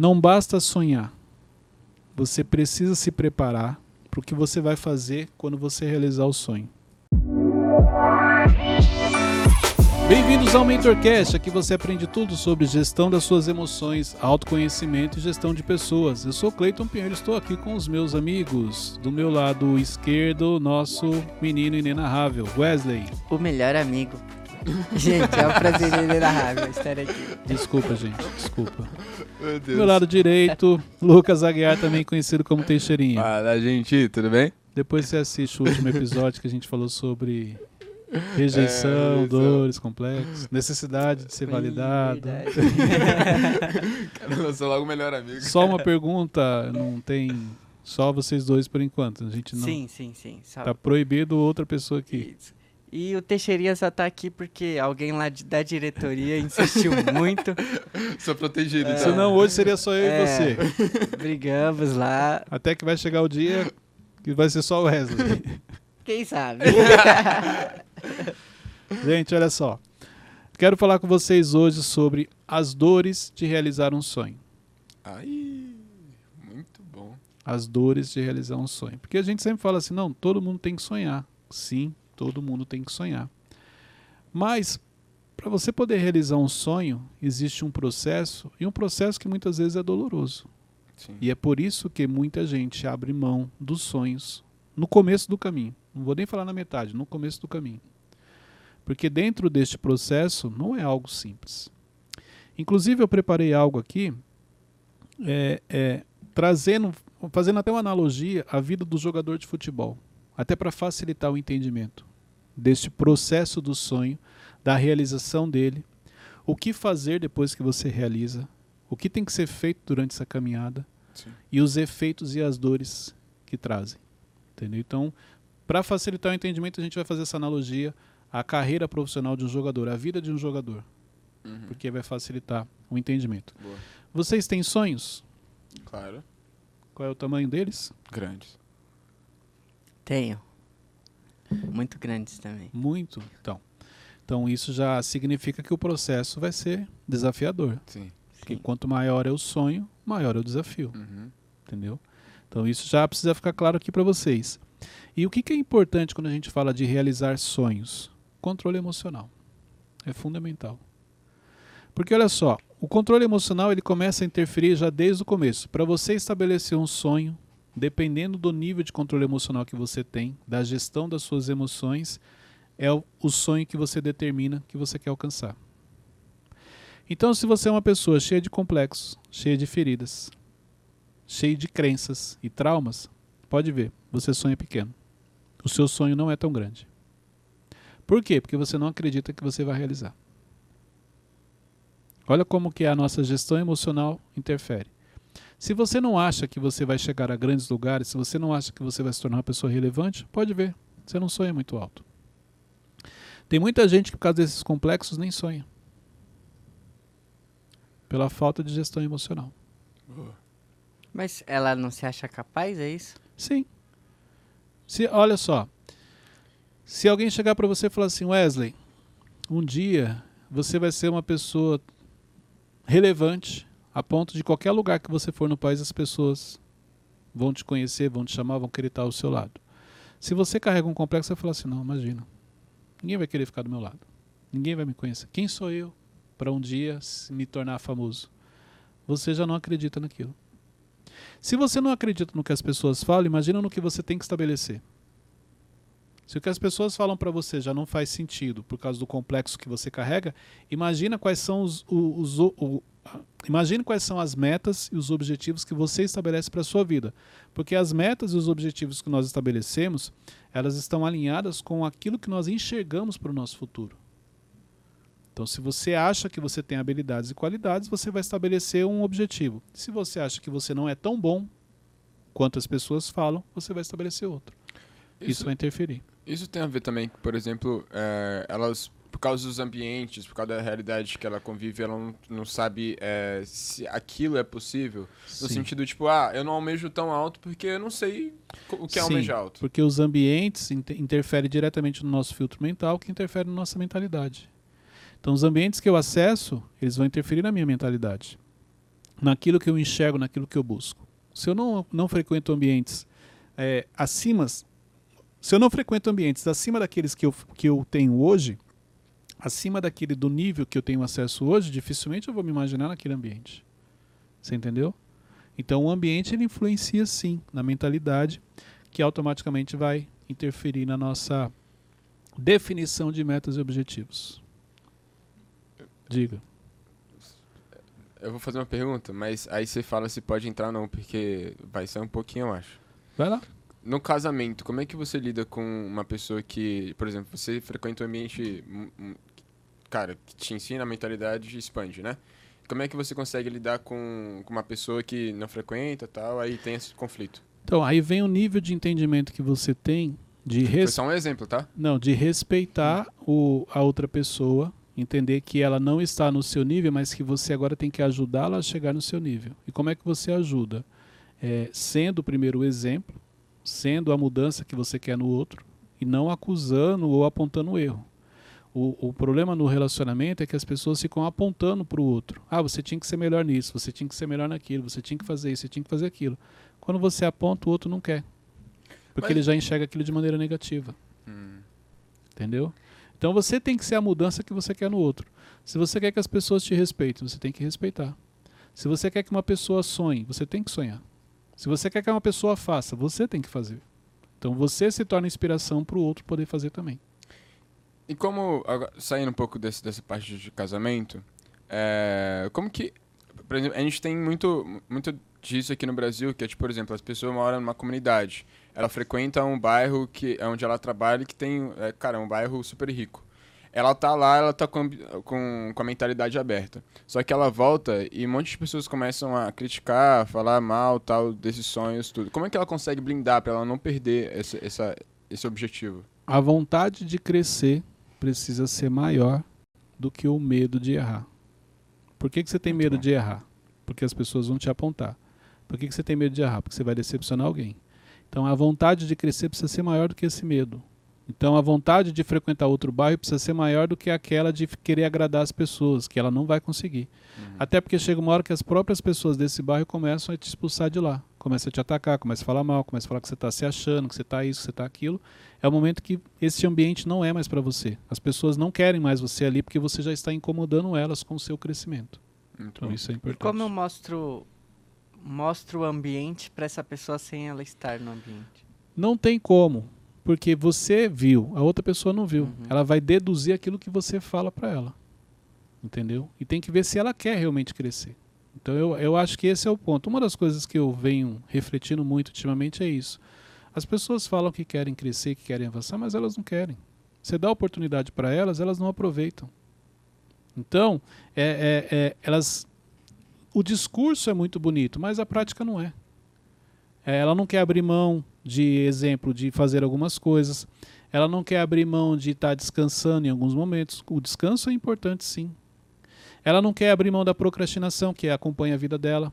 Não basta sonhar. Você precisa se preparar para o que você vai fazer quando você realizar o sonho. Bem-vindos ao MentorCast, aqui você aprende tudo sobre gestão das suas emoções, autoconhecimento e gestão de pessoas. Eu sou Cleiton Pinheiro, estou aqui com os meus amigos. Do meu lado esquerdo, nosso menino inenarrável, Wesley. O melhor amigo. Gente, é um prazer inenarrável estar aqui. Desculpa, gente, desculpa. Meu Do meu lado direito, Lucas Aguiar, também conhecido como Teixeirinha. Fala, gente, tudo bem? Depois você assiste o último episódio que a gente falou sobre Rejeição, é, dores, complexos, necessidade de ser Sim, validado. Cara, eu sou logo o melhor amigo. Só uma pergunta, não tem só vocês dois por enquanto. A gente não. Sim, sim, sim. Só... Tá proibido outra pessoa aqui. Isso. E o Teixeirinha só tá aqui porque alguém lá de, da diretoria insistiu muito. Sou protegido, é, então. Senão hoje seria só eu é, e você. Brigamos lá. Até que vai chegar o dia que vai ser só o Wesley. Quem sabe? Gente, olha só. Quero falar com vocês hoje sobre as dores de realizar um sonho. Ai, muito bom. As dores de realizar um sonho. Porque a gente sempre fala assim, não, todo mundo tem que sonhar. Sim, todo mundo tem que sonhar. Mas para você poder realizar um sonho, existe um processo, e um processo que muitas vezes é doloroso. Sim. E é por isso que muita gente abre mão dos sonhos no começo do caminho. Não vou nem falar na metade, no começo do caminho. Porque dentro deste processo não é algo simples. Inclusive, eu preparei algo aqui, é, é, trazendo, fazendo até uma analogia à vida do jogador de futebol, até para facilitar o entendimento deste processo do sonho, da realização dele, o que fazer depois que você realiza, o que tem que ser feito durante essa caminhada Sim. e os efeitos e as dores que trazem. Entendeu? Então, para facilitar o entendimento, a gente vai fazer essa analogia à carreira profissional de um jogador, à vida de um jogador. Uhum. Porque vai facilitar o entendimento. Boa. Vocês têm sonhos? Claro. Qual é o tamanho deles? Grandes. Tenho. Muito grandes também. Muito? Então. Então isso já significa que o processo vai ser desafiador. Sim. Porque Sim. quanto maior é o sonho, maior é o desafio. Uhum. Entendeu? Então isso já precisa ficar claro aqui para vocês. E o que, que é importante quando a gente fala de realizar sonhos? Controle emocional. É fundamental. Porque olha só, o controle emocional ele começa a interferir já desde o começo. Para você estabelecer um sonho, dependendo do nível de controle emocional que você tem, da gestão das suas emoções, é o, sonho que você determina que você quer alcançar. Então, se você é uma pessoa cheia de complexos, cheia de feridas, cheia de crenças e traumas, pode ver, você sonha pequeno. O seu sonho não é tão grande. Por quê? Porque você não acredita que você vai realizar. Olha como que a nossa gestão emocional interfere. Se você não acha que você vai chegar a grandes lugares, se você não acha que você vai se tornar uma pessoa relevante, pode ver, você não sonha muito alto. Tem muita gente que por causa desses complexos nem sonha. Pela falta de gestão emocional. Mas ela não se acha capaz, é isso? Sim. Se, olha só, se alguém chegar para você e falar assim, Wesley, um dia você vai ser uma pessoa relevante a ponto de qualquer lugar que você for no país as pessoas vão te conhecer, vão te chamar, vão querer estar ao seu lado. Se você carrega um complexo, você vai falar assim, não, imagina, ninguém vai querer ficar do meu lado, ninguém vai me conhecer. Quem sou eu para um dia me tornar famoso? Você já não acredita naquilo. Se você não acredita no que as pessoas falam, imagina no que você tem que estabelecer. Se o que as pessoas falam para você já não faz sentido por causa do complexo que você carrega, imagina quais são os, os, os imagine quais são as metas e os objetivos que você estabelece para a sua vida. Porque as metas e os objetivos que nós estabelecemos, elas estão alinhadas com aquilo que nós enxergamos para o nosso futuro. Então, se você acha que você tem habilidades e qualidades, você vai estabelecer um objetivo. Se você acha que você não é tão bom quanto as pessoas falam, você vai estabelecer outro. Isso, isso vai interferir. Isso tem a ver também, por exemplo, é, elas por causa dos ambientes, por causa da realidade que ela convive, ela não, não sabe é, se aquilo é possível. Sim. No sentido, tipo, ah, eu não almejo tão alto porque eu não sei o que é Sim, almejar alto. Porque os ambientes inter interferem diretamente no nosso filtro mental, que interfere na nossa mentalidade. Então, os ambientes que eu acesso, eles vão interferir na minha mentalidade. naquilo que eu enxergo, naquilo que eu busco. Se eu não, não frequento ambientes é, acima, se eu não frequento ambientes acima daqueles que eu, que eu tenho hoje, acima daquele do nível que eu tenho acesso hoje, dificilmente eu vou me imaginar naquele ambiente. Você entendeu? Então o ambiente ele influencia sim na mentalidade, que automaticamente vai interferir na nossa definição de metas e objetivos. Diga. Eu vou fazer uma pergunta, mas aí você fala se pode entrar não, porque vai ser um pouquinho, eu acho. Vai lá. No casamento, como é que você lida com uma pessoa que, por exemplo, você frequenta um ambiente, cara, que te ensina a mentalidade e expande, né? Como é que você consegue lidar com, com uma pessoa que não frequenta tal, aí tem esse conflito? Então, aí vem o nível de entendimento que você tem de Foi res... só um exemplo, tá? não, de respeitar o, a outra pessoa, entender que ela não está no seu nível, mas que você agora tem que ajudá-la a chegar no seu nível. E como é que você ajuda? É, sendo primeiro o exemplo, sendo a mudança que você quer no outro e não acusando ou apontando o erro. O, o problema no relacionamento é que as pessoas ficam apontando para o outro. Ah, você tinha que ser melhor nisso, você tinha que ser melhor naquilo, você tinha que fazer isso, você tinha que fazer aquilo. Quando você aponta, o outro não quer. Porque Mas- ele já enxerga aquilo de maneira negativa. Entendeu? Então você tem que ser a mudança que você quer no outro. Se você quer que as pessoas te respeitem, você tem que respeitar. Se você quer que uma pessoa sonhe, você tem que sonhar. Se você quer que uma pessoa faça, você tem que fazer. Então você se torna inspiração para o outro poder fazer também. E como, saindo um pouco desse, dessa parte de casamento, é, como que, por exemplo, a gente tem muito, muito disso aqui no Brasil, que é, tipo, por exemplo, as pessoas moram numa comunidade, ela frequenta um bairro que é onde ela trabalha que tem, é, cara, um bairro super rico. Ela tá lá, ela tá com, com, com a mentalidade aberta. Só que ela volta e um monte de pessoas começam a criticar, falar mal, tal, desses sonhos, tudo. Como é que ela consegue blindar pra ela não perder esse, essa, esse objetivo? A vontade de crescer precisa ser maior do que o medo de errar. Por que, que você tem medo de errar? Porque as pessoas vão te apontar. Por que, que você tem medo de errar? Porque você vai decepcionar alguém. Então a vontade de crescer precisa ser maior do que esse medo. Então a vontade de frequentar outro bairro precisa ser maior do que aquela de querer agradar as pessoas, que ela não vai conseguir. Até porque chega uma hora que as próprias pessoas desse bairro começam a te expulsar de lá. Começa a te atacar, começa a falar mal, começa a falar que você está se achando, que você está isso, que você está aquilo. É o momento que esse ambiente não é mais para você. As pessoas não querem mais você ali porque você já está incomodando elas com o seu crescimento. Muito Então bom. isso é importante. Como eu mostro, mostro o ambiente para essa pessoa sem ela estar no ambiente? Não tem como, porque você viu, a outra pessoa não viu. Uhum. Ela vai deduzir aquilo que você fala para ela. Entendeu? E tem que ver se ela quer realmente crescer. Então eu, eu acho que esse é o ponto. Uma das coisas que eu venho refletindo muito ultimamente é isso. As pessoas falam que querem crescer, que querem avançar, mas elas não querem. Você dá oportunidade para elas, elas não aproveitam. Então, é, é, é, elas, o discurso é muito bonito, mas a prática não é. É, ela não quer abrir mão de exemplo de fazer algumas coisas. Ela não quer abrir mão de estar descansando em alguns momentos. O descanso é importante, sim. Ela não quer abrir mão da procrastinação, que acompanha a vida dela.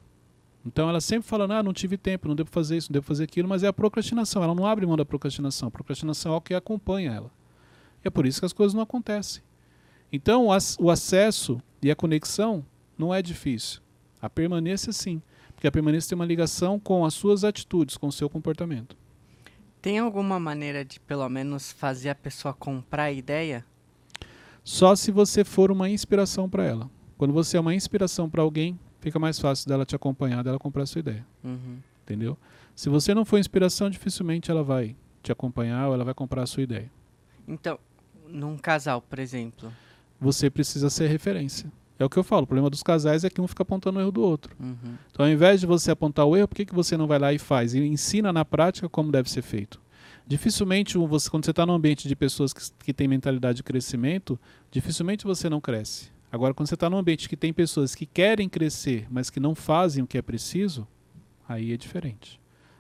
Então ela sempre fala, ah, não tive tempo, não devo fazer isso, não devo fazer aquilo, mas é a procrastinação. Ela não abre mão da procrastinação. A procrastinação é algo que acompanha ela. E é por isso que as coisas não acontecem. Então o o acesso e a conexão não é difícil. A permanência, sim. Porque a permanência tem uma ligação com as suas atitudes, com o seu comportamento. Tem alguma maneira de pelo menos fazer a pessoa comprar a ideia? Só se você for uma inspiração para ela. Quando você é uma inspiração para alguém, fica mais fácil dela te acompanhar, dela comprar a sua ideia. Uhum. Entendeu? Se você não for inspiração, dificilmente ela vai te acompanhar ou ela vai comprar a sua ideia. Então, num casal, por exemplo. Você precisa ser referência. É o que eu falo. O problema dos casais é que um fica apontando o erro do outro. Uhum. Então, ao invés de você apontar o erro, por que, que você não vai lá e faz? E ensina na prática como deve ser feito. Dificilmente, você, quando você está num ambiente de pessoas que, que têm mentalidade de crescimento, dificilmente você não cresce. Agora, quando você está num ambiente que tem pessoas que querem crescer, mas que não fazem o que é preciso, aí é diferente.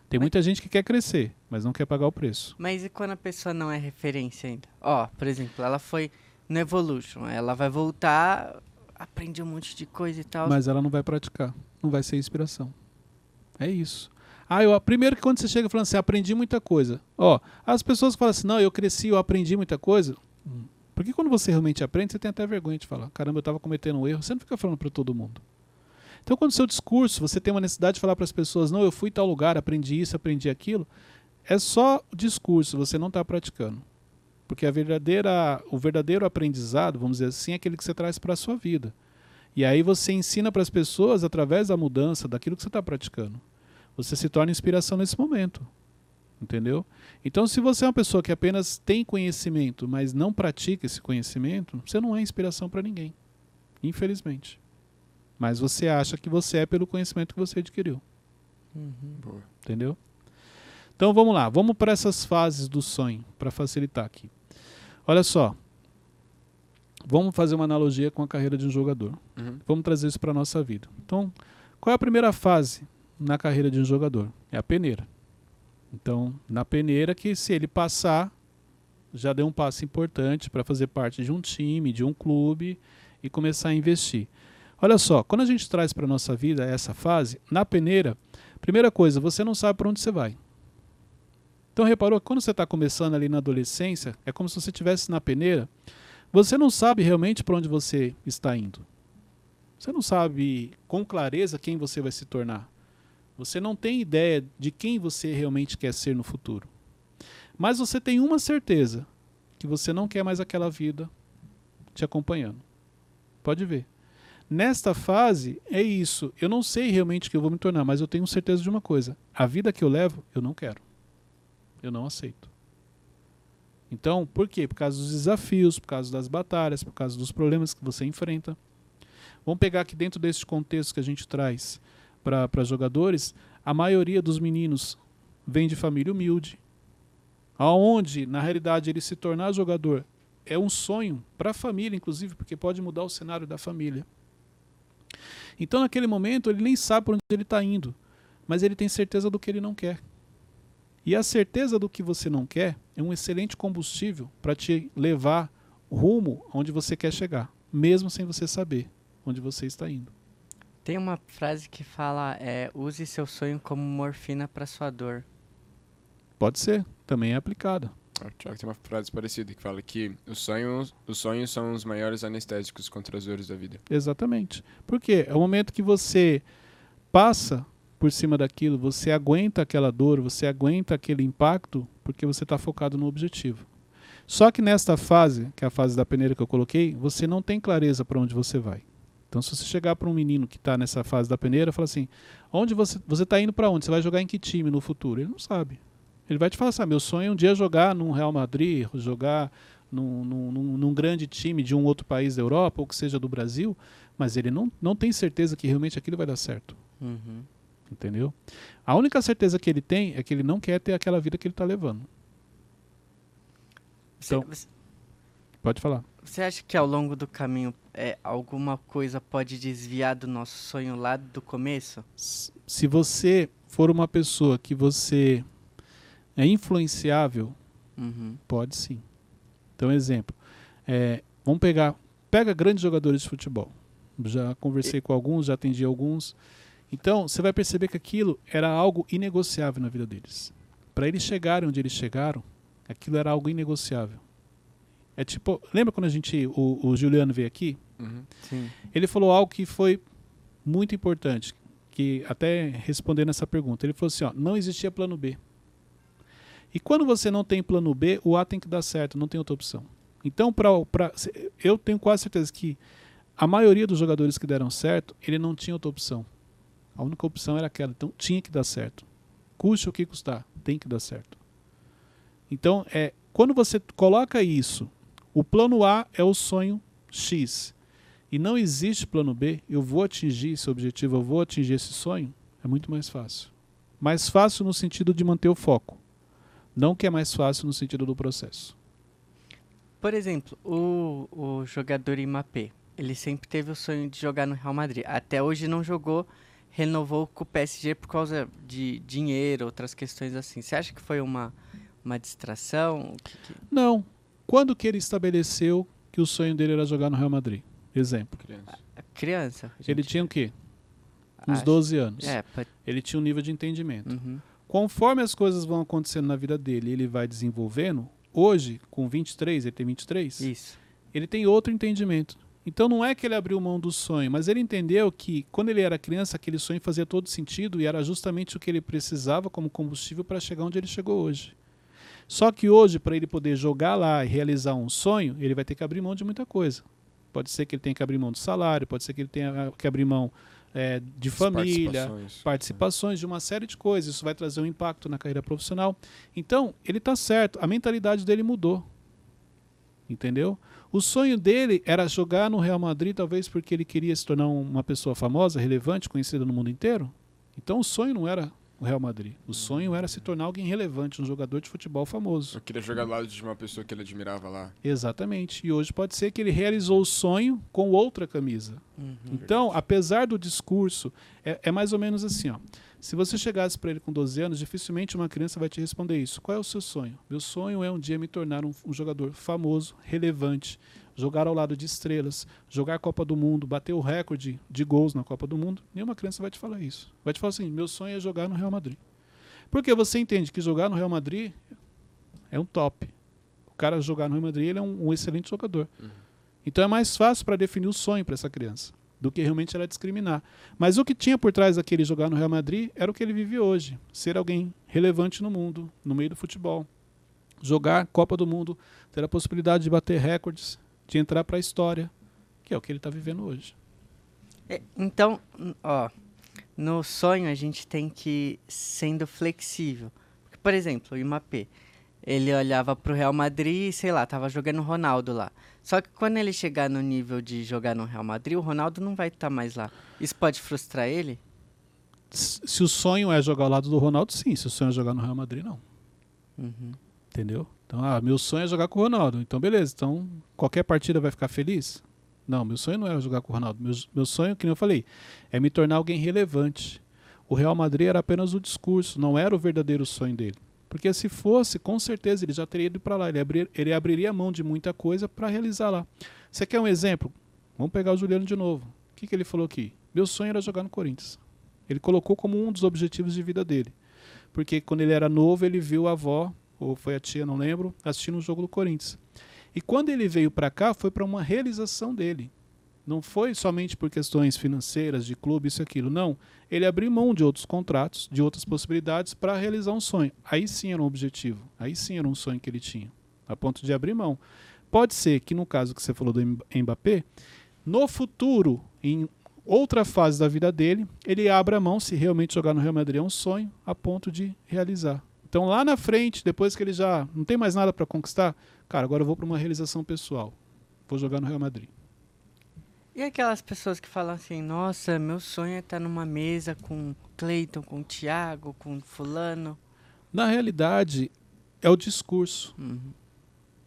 Tem Mas- muita gente que quer crescer, mas não quer pagar o preço. Mas e quando a pessoa não é referência ainda? Ó, por exemplo, ela foi no Evolution, ela vai voltar, aprende um monte de coisa e tal. Mas ela não vai praticar, não vai ser inspiração. É isso. Ah, eu, primeiro que quando você chega falando assim, aprendi muita coisa. Ó, as pessoas falam assim, não, eu cresci, eu aprendi muita coisa. Hum, Porque quando você realmente aprende, você tem até vergonha de falar. Caramba, eu estava cometendo um erro. Você não fica falando para todo mundo. Então, quando o seu discurso, você tem uma necessidade de falar para as pessoas, não, eu fui tal lugar, aprendi isso, aprendi aquilo, é só discurso, você não está praticando. Porque a verdadeira, o verdadeiro aprendizado, vamos dizer assim, é aquele que você traz para a sua vida. E aí você ensina para as pessoas através da mudança, daquilo que você está praticando. Você se torna inspiração nesse momento. Entendeu? Então, se você é uma pessoa que apenas tem conhecimento, mas não pratica esse conhecimento, você não é inspiração para ninguém. Infelizmente. Mas você acha que você é pelo conhecimento que você adquiriu. Boa. Entendeu? Então vamos lá, vamos para essas fases do sonho, para facilitar aqui. Olha só. Vamos fazer uma analogia com a carreira de um jogador. Uhum. Vamos trazer isso para a nossa vida. Então, qual é a primeira fase na carreira de um jogador? É a peneira. Então, na peneira, que se ele passar, já deu um passo importante para fazer parte de um time, de um clube e começar a investir. Olha só, quando a gente traz para a nossa vida essa fase, na peneira, primeira coisa, você não sabe para onde você vai. Então, reparou que quando você está começando ali na adolescência, é como se você estivesse na peneira, você não sabe realmente para onde você está indo. Você não sabe com clareza quem você vai se tornar. Você não tem ideia de quem você realmente quer ser no futuro. Mas você tem uma certeza: que você não quer mais aquela vida te acompanhando. Pode ver. Nesta fase, é isso. Eu não sei realmente o que eu vou me tornar, mas eu tenho certeza de uma coisa: a vida que eu levo, eu não quero. Eu não aceito. Então, por quê? Por causa dos desafios, por causa das batalhas, por causa dos problemas que você enfrenta. Vamos pegar aqui dentro desse contexto que a gente traz para jogadores, a maioria dos meninos vem de família humilde, aonde na realidade ele se tornar jogador é um sonho para a família, inclusive, porque pode mudar o cenário da família. Então, naquele momento, ele nem sabe para onde ele está indo, mas ele tem certeza do que ele não quer. E a certeza do que você não quer é um excelente combustível para te levar rumo onde você quer chegar, mesmo sem você saber onde você está indo. Tem uma frase que fala: é, use seu sonho como morfina para sua dor. Pode ser, também é aplicada. O Thiago tem uma frase parecida que fala que os sonhos, os sonhos são os maiores anestésicos contra as dores da vida. Exatamente. Porque é o momento que você passa por cima daquilo, você aguenta aquela dor, você aguenta aquele impacto, porque você está focado no objetivo. Só que nesta fase, que é a fase da peneira que eu coloquei, você não tem clareza para onde você vai. Então, se você chegar para um menino que está nessa fase da peneira, fala assim: onde você está indo para onde? Você vai jogar em que time no futuro? Ele não sabe. Ele vai te falar assim: ah, meu sonho é um dia jogar num Real Madrid, jogar num, num, num grande time de um outro país da Europa, ou que seja do Brasil, mas ele não, não tem certeza que realmente aquilo vai dar certo. Uhum. Entendeu? A única certeza que ele tem é que ele não quer ter aquela vida que ele está levando. Então- você- Pode falar. você acha que ao longo do caminho é, alguma coisa pode desviar do nosso sonho lá do começo? Se você for uma pessoa que você é influenciável, Uhum. pode sim. Então, exemplo, é, vamos pegar, pega grandes jogadores de futebol. Já conversei com alguns, já atendi alguns. Então, você vai perceber que aquilo era algo inegociável na vida deles. Para eles chegarem onde eles chegaram, aquilo era algo inegociável. É tipo, lembra quando a gente, o, o Juliano veio aqui? Uhum. Sim. Ele falou algo que foi muito importante, que até respondendo essa pergunta, ele falou assim, ó, não existia plano B. E quando você não tem plano B, o A tem que dar certo, não tem outra opção. Então, pra, pra, eu tenho quase certeza que a maioria dos jogadores que deram certo, ele não tinha outra opção. A única opção era aquela, então tinha que dar certo. Custe o que custar, tem que dar certo. Então, é, quando você coloca isso, o plano A é o sonho X, e não existe plano B, eu vou atingir esse objetivo, eu vou atingir esse sonho, é muito mais fácil. Mais fácil no sentido de manter o foco. Não que é mais fácil no sentido do processo. Por exemplo, o, o jogador Imapé, ele sempre teve o sonho de jogar no Real Madrid. Até hoje não jogou, renovou com o PSG por causa de dinheiro, outras questões assim. Você acha que foi uma, uma distração? Que que- Não. Quando que ele estabeleceu que o sonho dele era jogar no Real Madrid? Exemplo. Criança. A criança? Ele gente? tinha o quê? Uns Acho- 12 anos. É, pode- Ele tinha um nível de entendimento. uhum. Conforme as coisas vão acontecendo na vida dele, ele vai desenvolvendo. Hoje, com 23, ele tem 23, Isso. ele tem outro entendimento. Então não é que ele abriu mão do sonho, mas ele entendeu que quando ele era criança, aquele sonho fazia todo sentido e era justamente o que ele precisava como combustível para chegar onde ele chegou hoje. Só que hoje, para ele poder jogar lá e realizar um sonho, ele vai ter que abrir mão de muita coisa. Pode ser que ele tenha que abrir mão do salário, pode ser que ele tenha que abrir mão é, de família, participações. participações, de uma série de coisas. Isso vai trazer um impacto na carreira profissional. Então, ele está certo, a mentalidade dele mudou. Entendeu? O sonho dele era jogar no Real Madrid, talvez porque ele queria se tornar uma pessoa famosa, relevante, conhecida no mundo inteiro. Então o sonho não era o Real Madrid. O sonho era se tornar alguém relevante, um jogador de futebol famoso. Eu queria jogar do lado de uma pessoa que ele admirava lá. Exatamente. E hoje pode ser que ele realizou o sonho com outra camisa. Uhum. Então, apesar do discurso, é, é, mais ou menos assim, ó. Se você chegasse para ele com 12 anos, dificilmente uma criança vai te responder isso. Qual é o seu sonho? Meu sonho é um dia me tornar um, um jogador famoso, relevante, jogar ao lado de estrelas, jogar a Copa do Mundo, bater o recorde de gols na Copa do Mundo, nenhuma criança vai te falar isso. Vai te falar assim: meu sonho é jogar no Real Madrid. Porque você entende que jogar no Real Madrid é um top. O cara jogar no Real Madrid ele é um, um excelente jogador. Uhum. Então é mais fácil para definir o sonho para essa criança do que realmente ela discriminar. Mas o que tinha por trás daquele jogar no Real Madrid era o que ele vive hoje: ser alguém relevante no mundo, no meio do futebol. Jogar Copa do Mundo, ter a possibilidade de bater recordes, de entrar para a história, que é o que ele está vivendo hoje. É, então, ó, no sonho a gente tem que ir sendo flexível. Por exemplo, o Imapê, ele olhava para o Real Madrid sei lá, tava jogando Ronaldo lá. Só que quando ele chegar no nível de jogar no Real Madrid, o Ronaldo não vai estar tá mais lá. Isso pode frustrar ele? Se o sonho é jogar ao lado do Ronaldo, sim. Se o sonho é jogar no Real Madrid, não. Uhum. Entendeu? Então, ah, meu sonho é jogar com o Ronaldo. Então, beleza. Então, qualquer partida vai ficar feliz? Não, meu sonho não era jogar com o Ronaldo. Meu, meu sonho, que eu falei, é me tornar alguém relevante. O Real Madrid era apenas o discurso, não era o verdadeiro sonho dele. Porque se fosse, com certeza ele já teria ido para lá. Ele, abrir, ele abriria mão de muita coisa para realizar lá. Você quer um exemplo? Vamos pegar o Juliano de novo. O que, que ele falou aqui? Meu sonho era jogar no Corinthians. Ele colocou como um dos objetivos de vida dele. Porque quando ele era novo, ele viu a avó ou foi a tia, não lembro, assistindo um jogo do Corinthians. E quando ele veio para cá, foi para uma realização dele. Não foi somente por questões financeiras, de clube, isso e aquilo. Não. Ele abriu mão de outros contratos, de outras possibilidades para realizar um sonho. Aí sim era um objetivo. Aí sim era um sonho que ele tinha. A ponto de abrir mão. Pode ser que, no caso que você falou do Mbappé, no futuro, em outra fase da vida dele, ele abra mão, se realmente jogar no Real Madrid é um sonho, a ponto de realizar. Então lá na frente, depois que ele já não tem mais nada para conquistar, cara, agora eu vou para uma realização pessoal. Vou jogar no Real Madrid. E aquelas pessoas que falam assim, nossa, meu sonho é estar numa mesa com Cleiton, com Thiago, com fulano. Na realidade, é o discurso. Uhum.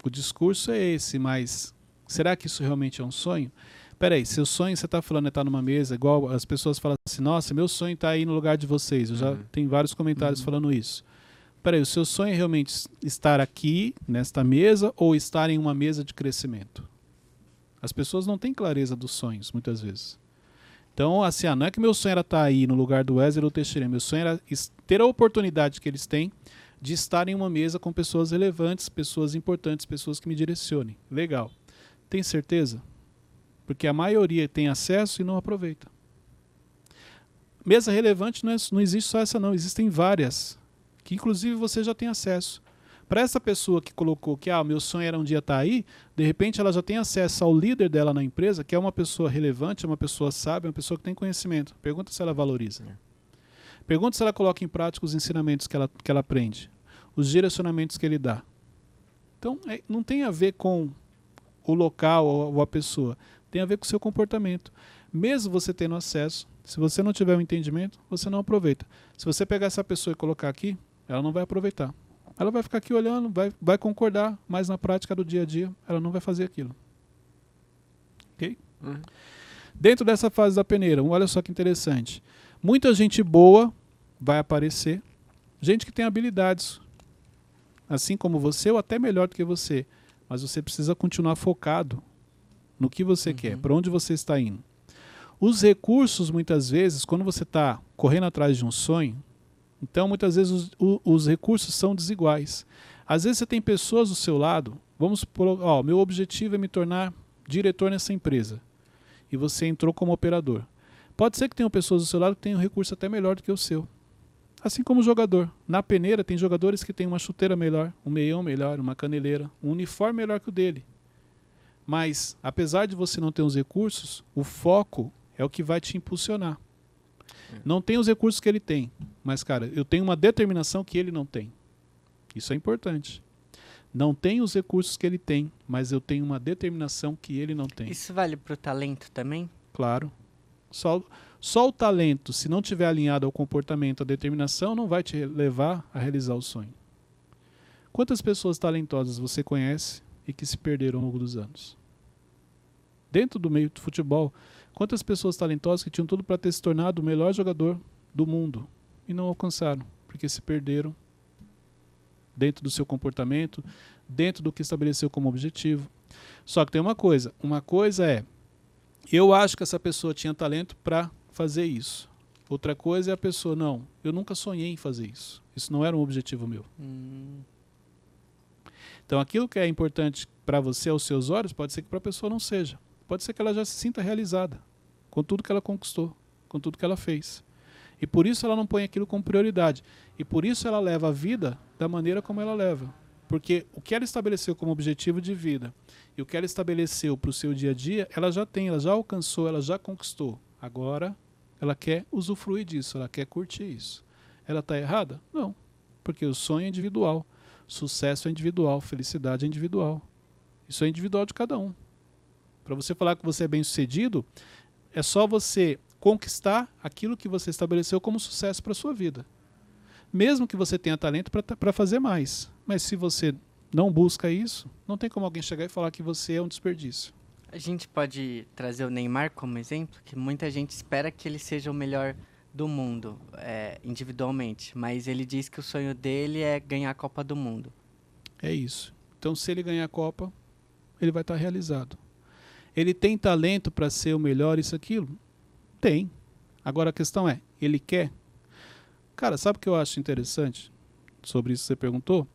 O discurso é esse, mas será que isso realmente é um sonho? Peraí, seu sonho, você está falando é estar numa mesa, igual as pessoas falam assim, nossa, meu sonho está aí no lugar de vocês. Eu já uhum. tenho vários comentários uhum. falando isso peraí, o seu sonho é realmente estar aqui, nesta mesa, ou estar em uma mesa de crescimento? As pessoas não têm clareza dos sonhos, muitas vezes. Então, assim, ah, não é que meu sonho era estar aí no lugar do Wesley ou Teixeira, meu sonho era ter a oportunidade que eles têm de estar em uma mesa com pessoas relevantes, pessoas importantes, pessoas que me direcionem. Legal. Tem certeza? Porque a maioria tem acesso e não aproveita. Mesa relevante não, é, não existe só essa não, existem várias que inclusive você já tem acesso. Para essa pessoa que colocou que ah, meu sonho era um dia estar tá aí, de repente ela já tem acesso ao líder dela na empresa, que é uma pessoa relevante, uma pessoa sábia, uma pessoa que tem conhecimento. Pergunta se ela valoriza. É. Pergunta se ela coloca em prática os ensinamentos que ela, que ela aprende, os direcionamentos que ele dá. Então, é, não tem a ver com o local ou, ou a pessoa, tem a ver com o seu comportamento. Mesmo você tendo acesso, se você não tiver o um entendimento, você não aproveita. Se você pegar essa pessoa e colocar aqui, ela não vai aproveitar. Ela vai ficar aqui olhando, vai, vai concordar, mas na prática do dia a dia, ela não vai fazer aquilo. Ok? Uhum. Dentro dessa fase da peneira, olha só que interessante. Muita gente boa vai aparecer, gente que tem habilidades, assim como você ou até melhor do que você, mas você precisa continuar focado no que você uhum. quer, para onde você está indo. Os recursos, muitas vezes, quando você está correndo atrás de um sonho, então, muitas vezes, os, os, recursos são desiguais. Às vezes, você tem pessoas do seu lado. Vamos por, ó, meu objetivo é me tornar diretor nessa empresa. e você entrou como operador. Pode ser que tenham pessoas do seu lado que tenham um recurso até melhor do que o seu. Assim como o jogador. Na peneira tem jogadores que têm uma chuteira melhor, um meião melhor, uma caneleira, um uniforme melhor que o dele. Mas, apesar de você não ter os recursos, o foco é o que vai te impulsionar. Não tem os recursos que ele tem, mas, cara, eu tenho uma determinação que ele não tem. Isso é importante. Não tenho os recursos que ele tem, mas eu tenho uma determinação que ele não tem. Isso vale pro talento também? Claro. Só, só o talento, se não tiver alinhado ao comportamento, à determinação, não vai te levar a realizar o sonho. Quantas pessoas talentosas você conhece e que se perderam ao longo dos anos? Dentro do meio do futebol, quantas pessoas talentosas que tinham tudo para ter se tornado o melhor jogador do mundo e não alcançaram, porque se perderam dentro do seu comportamento, dentro do que estabeleceu como objetivo. Só que tem uma coisa, uma coisa é eu acho que essa pessoa tinha talento para fazer isso. Outra coisa é a pessoa, não, eu nunca sonhei em fazer isso. Isso não era um objetivo meu. Hum, Então aquilo que é importante para você aos seus olhos, pode ser que para a pessoa não seja. Pode ser que ela já se sinta realizada com tudo que ela conquistou, com tudo que ela fez. E por isso ela não põe aquilo como prioridade. E por isso ela leva a vida da maneira como ela leva. Porque o que ela estabeleceu como objetivo de vida e o que ela estabeleceu para o seu dia a dia, ela já tem, ela já alcançou, ela já conquistou. Agora ela quer usufruir disso, ela quer curtir isso. Ela está errada? Não. Porque o sonho é individual, sucesso é individual, felicidade é individual. Isso é individual de cada um. Para você falar que você é bem sucedido, é só você conquistar aquilo que você estabeleceu como sucesso para sua vida. Mesmo que você tenha talento para fazer mais. Mas se você não busca isso, não tem como alguém chegar e falar que você é um desperdício. a gente pode trazer o Neymar como exemplo, que muita gente espera que ele seja o melhor do mundo, é, individualmente. Mas ele diz que o sonho dele é ganhar a Copa do Mundo. É isso. Então, se ele ganhar a Copa, ele vai estar realizado. Ele tem talento para ser o melhor, isso, aquilo? Tem. Agora a questão é, ele quer? Cara, sabe o que eu acho interessante sobre isso que você perguntou?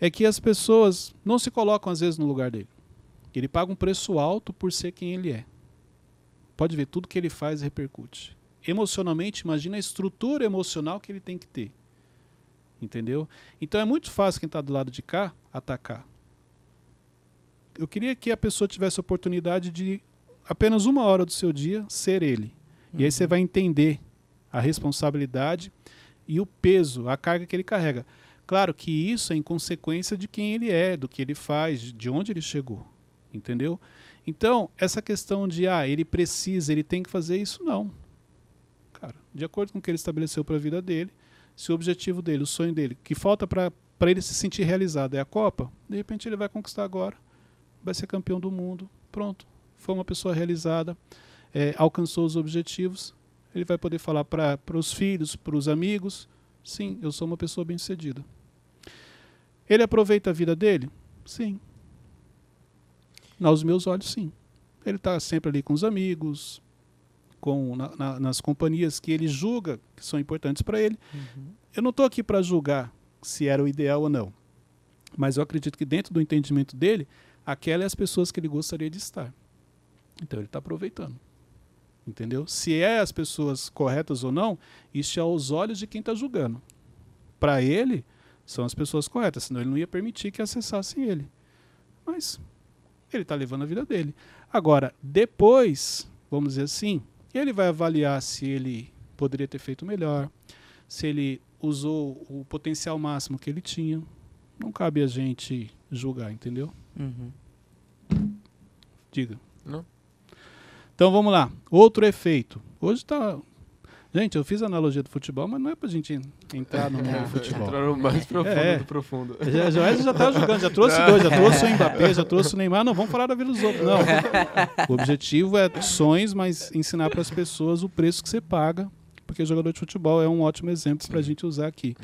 É que as pessoas não se colocam às vezes no lugar dele. Ele paga um preço alto por ser quem ele é. Pode ver, tudo que ele faz repercute. Emocionalmente, imagina a estrutura emocional que ele tem que ter. Entendeu? Então é muito fácil quem está do lado de cá atacar. Eu queria que a pessoa tivesse a oportunidade de apenas uma hora do seu dia ser ele. E aí você vai entender a responsabilidade e o peso, a carga que ele carrega. Claro que isso é em consequência de quem ele é, do que ele faz, de onde ele chegou. Entendeu? Então, essa questão de, ah, ele precisa, ele tem que fazer isso, não. Cara, de acordo com o que ele estabeleceu para a vida dele, se o objetivo dele, o sonho dele, que falta para ele se sentir realizado é a Copa, de repente ele vai conquistar agora, vai ser campeão do mundo, pronto. Foi uma pessoa realizada, é, alcançou os objetivos, ele vai poder falar para os filhos, para os amigos, sim, eu sou uma pessoa bem-sucedida. Ele aproveita a vida dele? Sim. Aos meus olhos, sim. Ele está sempre ali com os amigos, com na, na, nas companhias que ele julga que são importantes para ele. Uhum. Eu não estou aqui para julgar se era o ideal ou não, mas eu acredito que dentro do entendimento dele, aquelas é as pessoas que ele gostaria de estar. Então ele está aproveitando. Entendeu? Se é as pessoas corretas ou não, isso é aos olhos de quem está julgando. Para ele, são as pessoas corretas, senão ele não ia permitir que acessassem ele. Mas ele está levando a vida dele. Agora, depois, vamos dizer assim, ele vai avaliar se ele poderia ter feito melhor, se ele usou o potencial máximo que ele tinha. Não cabe a gente julgar, entendeu? Uhum. Diga. Não. Então vamos lá. Outro efeito. Hoje tá. Gente, eu fiz a analogia do futebol, mas não é pra gente entrar no mundo do futebol. Entraram mais profundo É. do profundo. Já, já, já tá jogando, já trouxe dois, já trouxe o Mbappé, já trouxe o Neymar. Não, vamos falar da vida dos outros. Não. O objetivo é sonhos, mas ensinar para as pessoas o preço que você paga. Porque jogador de futebol é um ótimo exemplo para a gente usar aqui.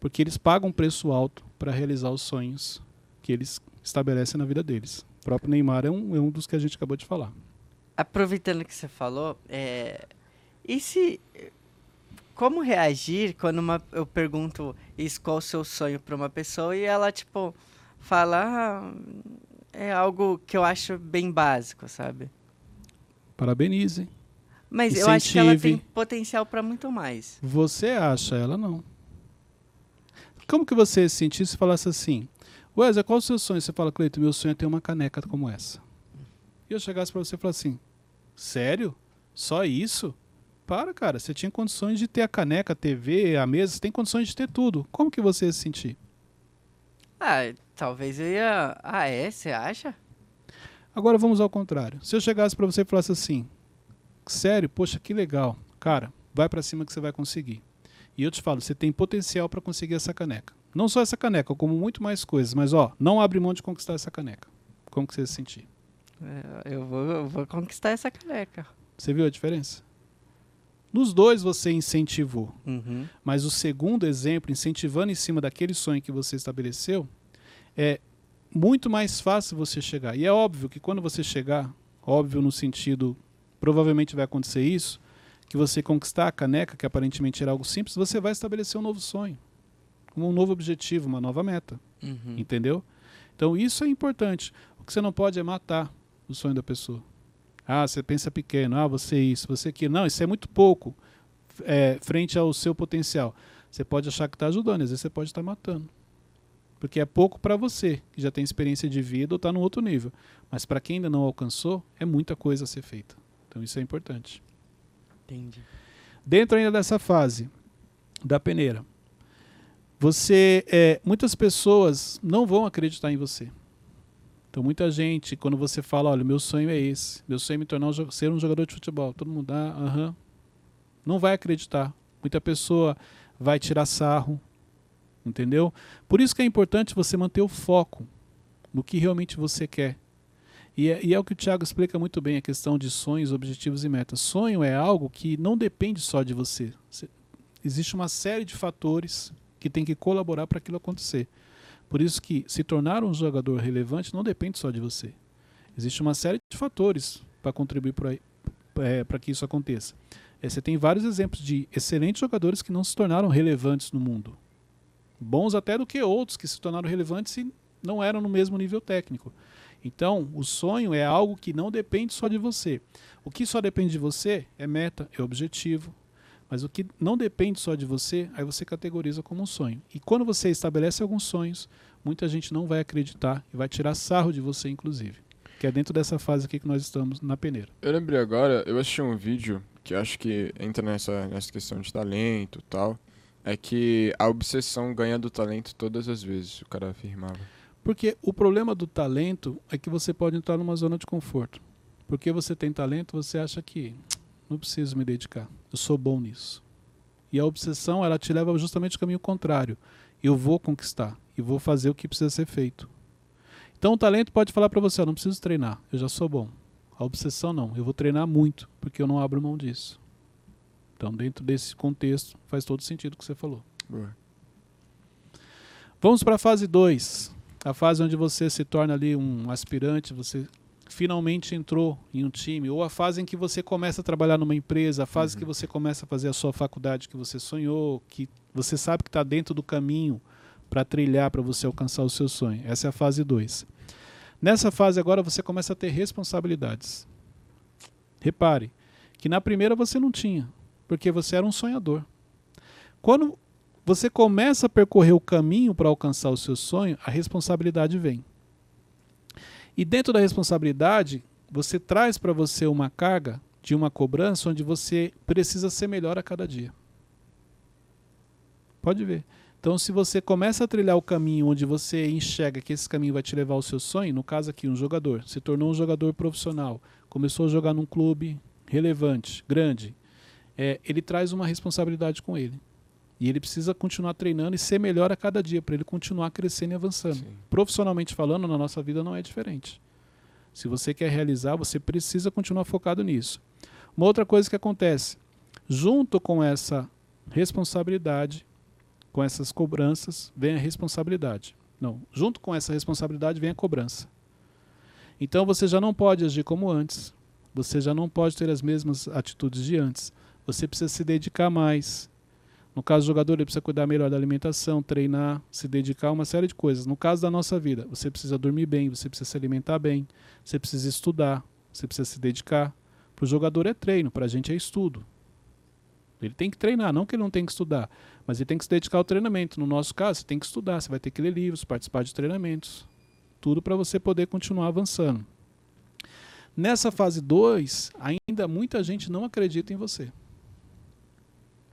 Porque eles pagam um preço alto para realizar os sonhos que eles estabelecem na vida deles. O próprio Neymar é um, é um dos que a gente acabou de falar. Aproveitando que você falou, é, e se como reagir quando uma, eu pergunto isso qual o seu sonho para uma pessoa e ela tipo fala ah, é algo que eu acho bem básico, sabe? Parabenize. Mas eu acho que ela tem Incentive. potencial para muito mais. Você acha, ela não. Como que você se sentisse se falasse assim, Wesley, qual o seu sonho? Você fala, Cleito, meu sonho é ter uma caneca como essa. E eu chegasse para você e falasse assim, sério? Só isso? Para, cara, você tinha condições de ter a caneca, a TV, a mesa, você tem condições de ter tudo. Como que você ia se sentir? Ah, talvez eu ia. Ah, é? Você acha? Agora vamos ao contrário. Se eu chegasse para você e falasse assim, sério, poxa, que legal. Cara, vai para cima que você vai conseguir. E eu te falo, você tem potencial para conseguir essa caneca. Não só essa caneca, como muito mais coisas. Mas, ó, não abre mão de conquistar essa caneca. Como que você se sentir? É, Eu vou, eu vou conquistar essa caneca. Você viu a diferença? Nos dois você incentivou. Uhum. Mas o segundo exemplo, incentivando em cima daquele sonho que você estabeleceu, é muito mais fácil você chegar. E é óbvio que quando você chegar, óbvio no sentido, provavelmente vai acontecer isso, que você conquistar a caneca, que aparentemente era algo simples, você vai estabelecer um novo sonho, um novo objetivo, uma nova meta. Uhum. Entendeu? Então isso é importante. O que você não pode é matar o sonho da pessoa. Ah, você pensa pequeno, ah, você isso, você aquilo. Não, isso é muito pouco é, frente ao seu potencial. Você pode achar que está ajudando, às vezes você pode estar matando. Porque é pouco para você, que já tem experiência de vida ou está num outro nível. Mas para quem ainda não alcançou, é muita coisa a ser feita. Então isso é importante. Entendi. Dentro ainda dessa fase da peneira, você, é, muitas pessoas não vão acreditar em você. Então muita gente, quando você fala, olha, meu sonho é esse, meu sonho é me tornar um, ser um jogador de futebol, todo mundo, ah, aham, não vai acreditar. Muita pessoa vai tirar sarro, entendeu? Por isso que é importante você manter o foco no que realmente você quer. E é, e é o que o Thiago explica muito bem, a questão de sonhos, objetivos e metas. Sonho é algo que não depende só de. Você- existe uma série de fatores que tem que colaborar para aquilo acontecer. Por isso que se tornar um jogador relevante não depende só de você. Existe uma série de fatores para contribuir para que isso aconteça. Eh, você tem vários exemplos de excelentes jogadores que não se tornaram relevantes no mundo. Bons até do que outros que se tornaram relevantes e não eram no mesmo nível técnico. Então, o sonho é algo que não depende só de você. O que só depende de você é meta, é objetivo. Mas o que não depende só de você, aí você categoriza como um sonho. E quando você estabelece alguns sonhos, muita gente não vai acreditar e vai tirar sarro de você, inclusive. Que é dentro dessa fase aqui que nós estamos na peneira. Eu lembrei agora, eu assisti um vídeo que acho que entra nessa, nessa questão de talento e tal. É que a obsessão ganha do talento todas as vezes, o cara afirmava. Porque o problema do talento é que você pode entrar numa zona de conforto. Porque você tem talento, você acha que não preciso me dedicar, eu sou bom nisso. E a obsessão, ela te leva justamente ao caminho contrário. Eu vou conquistar e vou fazer o que precisa ser feito. Então o talento pode falar para você, eu não preciso treinar, eu já sou bom. A obsessão não, eu vou treinar muito, porque eu não abro mão disso. Então, dentro desse contexto, faz todo sentido o que você falou. Boa. Vamos para a fase 2. A fase onde você se torna ali um aspirante, você finalmente entrou em um time, ou a fase em que você começa a trabalhar numa empresa, a fase Uhum. que você começa a fazer a sua faculdade que você sonhou, que você sabe que está dentro do caminho para trilhar, para você alcançar o seu sonho. Essa é a fase 2. Nessa fase agora você começa a ter responsabilidades. Repare que na primeira você não tinha, porque você era um sonhador. Quando você começa a percorrer o caminho para alcançar o seu sonho, a responsabilidade vem. E dentro da responsabilidade, você traz para você uma carga de uma cobrança onde você precisa ser melhor a cada dia. Pode ver. Então, se você começa a trilhar o caminho onde você enxerga que esse caminho vai te levar ao seu sonho, no caso aqui, um jogador, se tornou um jogador profissional, começou a jogar num clube relevante, grande, é, ele traz uma responsabilidade com ele. E ele precisa continuar treinando e ser melhor a cada dia para ele continuar crescendo e avançando. Sim. Profissionalmente falando, na nossa vida não é diferente. Se você quer realizar, você precisa continuar focado nisso. Uma outra coisa que acontece, junto com essa responsabilidade, com essas cobranças, vem a responsabilidade. Não, junto com essa responsabilidade vem a cobrança. Então você já não pode agir como antes. Você já não pode ter as mesmas atitudes de antes. Você precisa se dedicar mais. No caso do jogador, ele precisa cuidar melhor da alimentação, treinar, se dedicar a uma série de coisas. No caso da nossa vida, você precisa dormir bem, você precisa se alimentar bem, você precisa estudar, você precisa se dedicar, Para o jogador é treino, para a gente é estudo. Ele tem que treinar, não que ele não tem que estudar, mas ele tem que se dedicar ao treinamento. No nosso caso, você tem que estudar, você vai ter que ler livros, participar de treinamentos. Tudo para você poder continuar avançando. Nessa fase 2, ainda muita gente não acredita em você.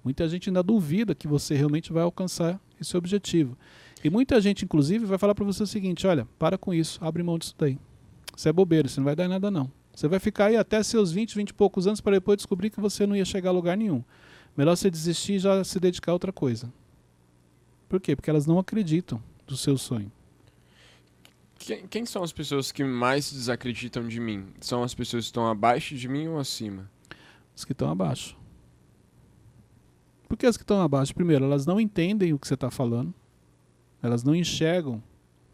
Muita gente ainda duvida que você realmente vai alcançar esse objetivo. E muita gente, inclusive, vai falar para você o seguinte: olha, para com isso, abre mão disso daí. Isso é bobeira, isso não vai dar nada não. Você vai ficar aí até seus 20, 20 e poucos anos para depois descobrir que você não ia chegar a lugar nenhum. Melhor você desistir e já se dedicar a outra coisa. Por quê? Porque elas não acreditam do seu sonho. Quem, quem são as pessoas que mais desacreditam de mim? São as pessoas que estão abaixo de mim ou acima? As que estão abaixo. Por que as que estão abaixo? Primeiro, elas não entendem o que você está falando. Elas não enxergam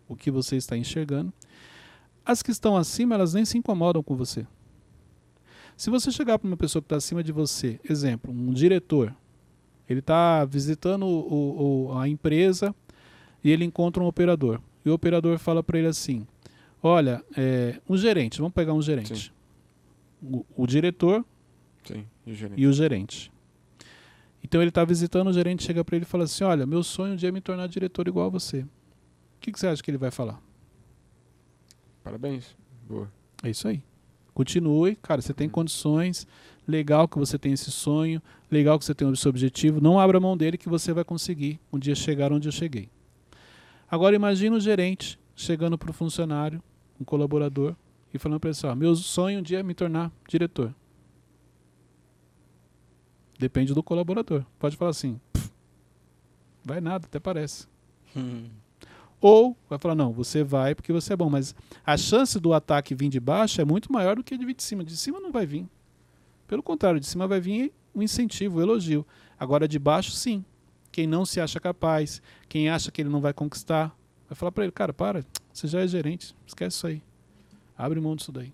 o que você está enxergando. As que estão acima, elas nem se incomodam com você. Se você chegar para uma pessoa que está acima de você, exemplo, um diretor, ele está visitando o, o, a empresa e ele encontra um operador. E o operador fala para ele assim: Olha, é, um gerente, vamos pegar um gerente. O, o, diretor Sim, e, o e o gerente. Então ele está visitando, o gerente chega para ele e fala assim: Olha, meu sonho um dia é me tornar diretor igual a você. O que, que você acha que ele vai falar? Parabéns. Boa. É isso aí. Continue, cara, você tem condições, legal que você tem esse sonho, legal que você tem esse objetivo, não abra mão dele que você vai conseguir um dia chegar onde eu cheguei. Agora imagine o gerente chegando para o funcionário, um colaborador, e falando para ele assim, ó, meu sonho um dia é me tornar diretor. Depende do colaborador. Pode falar assim, vai nada, até parece. Hum. Ou vai falar, não, você vai porque você é bom. Mas a chance do ataque vir de baixo é muito maior do que de vir de cima. De cima não vai vir. Pelo contrário, de cima vai vir um incentivo, um elogio. Agora de baixo, sim. Quem não se acha capaz, quem acha que ele não vai conquistar, vai falar para ele, cara, para, você já é gerente, esquece isso aí. Abre mão disso daí.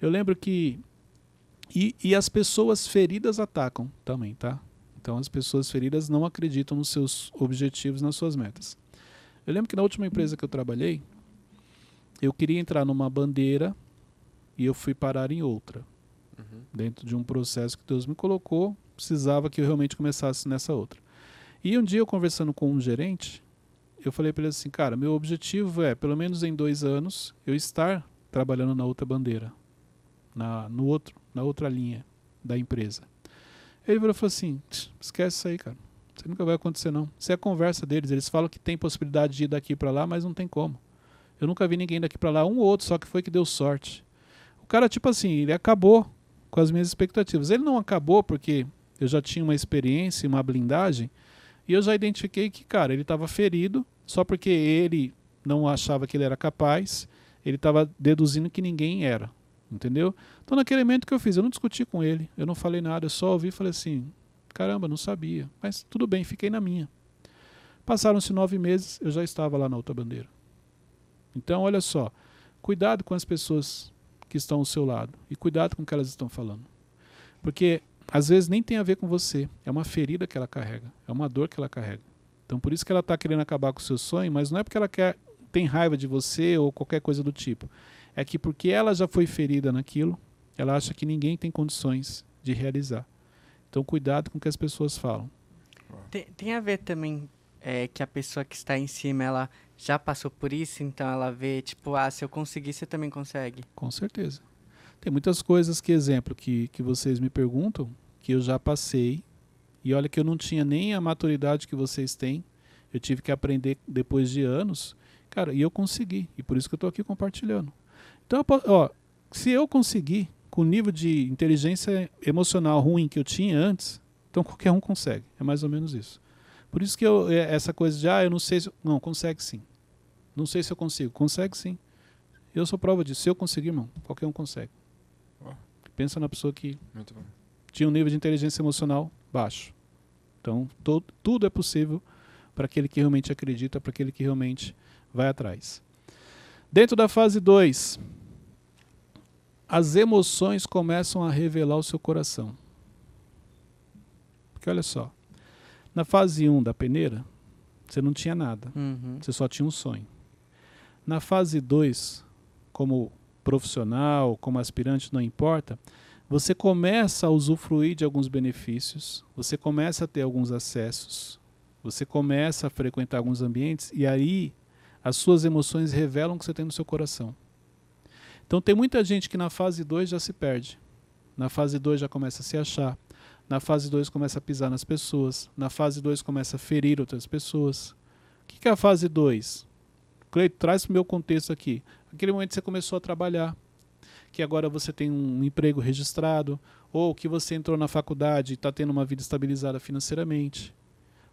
Eu lembro que. E, e as pessoas feridas atacam também, tá? Então as pessoas feridas não acreditam nos seus objetivos, nas suas metas. Eu lembro que na última empresa que eu trabalhei, eu queria entrar numa bandeira e eu fui parar em outra. Uhum. Dentro de um processo que Deus me colocou, precisava que eu realmente começasse nessa outra. E um dia eu conversando com um gerente, eu falei para ele assim, cara, meu objetivo é, pelo menos em dois anos, eu estar trabalhando na outra bandeira, na, no outro, na outra linha da empresa. Ele falou assim, esquece isso aí, cara. Isso nunca vai acontecer, não. Isso é a conversa deles. Eles falam que tem possibilidade de ir daqui para lá, mas não tem como. Eu nunca vi ninguém daqui para lá, um ou outro, só que foi que deu sorte. O cara, tipo assim, ele acabou com as minhas expectativas. Ele não acabou porque eu já tinha uma experiência, uma blindagem, e eu já identifiquei que, cara, ele estava ferido só porque ele não achava que ele era capaz, ele estava deduzindo que ninguém era, entendeu? Então, naquele momento que eu fiz, eu não discuti com ele, eu não falei nada, eu só ouvi e falei assim: Caramba, não sabia. Mas tudo bem, fiquei na minha. Passaram-se nove meses, eu já estava lá na outra bandeira. Então, olha só, cuidado com as pessoas que estão ao seu lado e cuidado com o que elas estão falando. Porque às vezes nem tem a ver com você, é uma ferida que ela carrega, é uma dor que ela carrega. Então por isso que ela está querendo acabar com o seu sonho, mas não é porque ela quer, tem raiva de você ou qualquer coisa do tipo. É que porque ela já foi ferida naquilo, ela acha que ninguém tem condições de realizar. Então, cuidado com o que as pessoas falam. Tem, tem a ver também é, que a pessoa que está em cima, ela já passou por isso, então ela vê, tipo, ah, se eu conseguir, você também consegue. Com certeza. Tem muitas coisas que, exemplo, que, que vocês me perguntam, que eu já passei, e olha que eu não tinha nem a maturidade que vocês têm, eu tive que aprender depois de anos, cara, e eu consegui, e por isso que eu estou aqui compartilhando. Então, ó, se eu conseguir, com o nível de inteligência emocional ruim que eu tinha antes, então qualquer um consegue. É mais ou menos isso. Por isso que eu, é, essa coisa de, ah, eu não sei se. Não, consegue sim. Não sei se eu consigo. Consegue sim. Eu sou prova disso. Se eu conseguir, irmão, qualquer um consegue. Oh. Pensa na pessoa que tinha um nível de inteligência emocional baixo. Então, todo, tudo é possível para aquele que realmente acredita, para aquele que realmente vai atrás. Dentro da fase 2, as emoções começam a revelar o seu coração. Porque olha só, na fase 1 um da peneira, você não tinha nada, uhum. você só tinha um sonho. Na fase 2, como profissional, como aspirante, não importa, você começa a usufruir de alguns benefícios, você começa a ter alguns acessos, você começa a frequentar alguns ambientes e aí as suas emoções revelam o que você tem no seu coração. Então tem muita gente que na fase 2 já se perde. Na fase 2 já começa a se achar. Na fase 2 começa a pisar nas pessoas. Na fase 2 começa a ferir outras pessoas. O que é a fase 2? Cleito, traz para o meu contexto aqui. Aquele momento que você começou a trabalhar, que agora você tem um emprego registrado, ou que você entrou na faculdade e está tendo uma vida estabilizada financeiramente,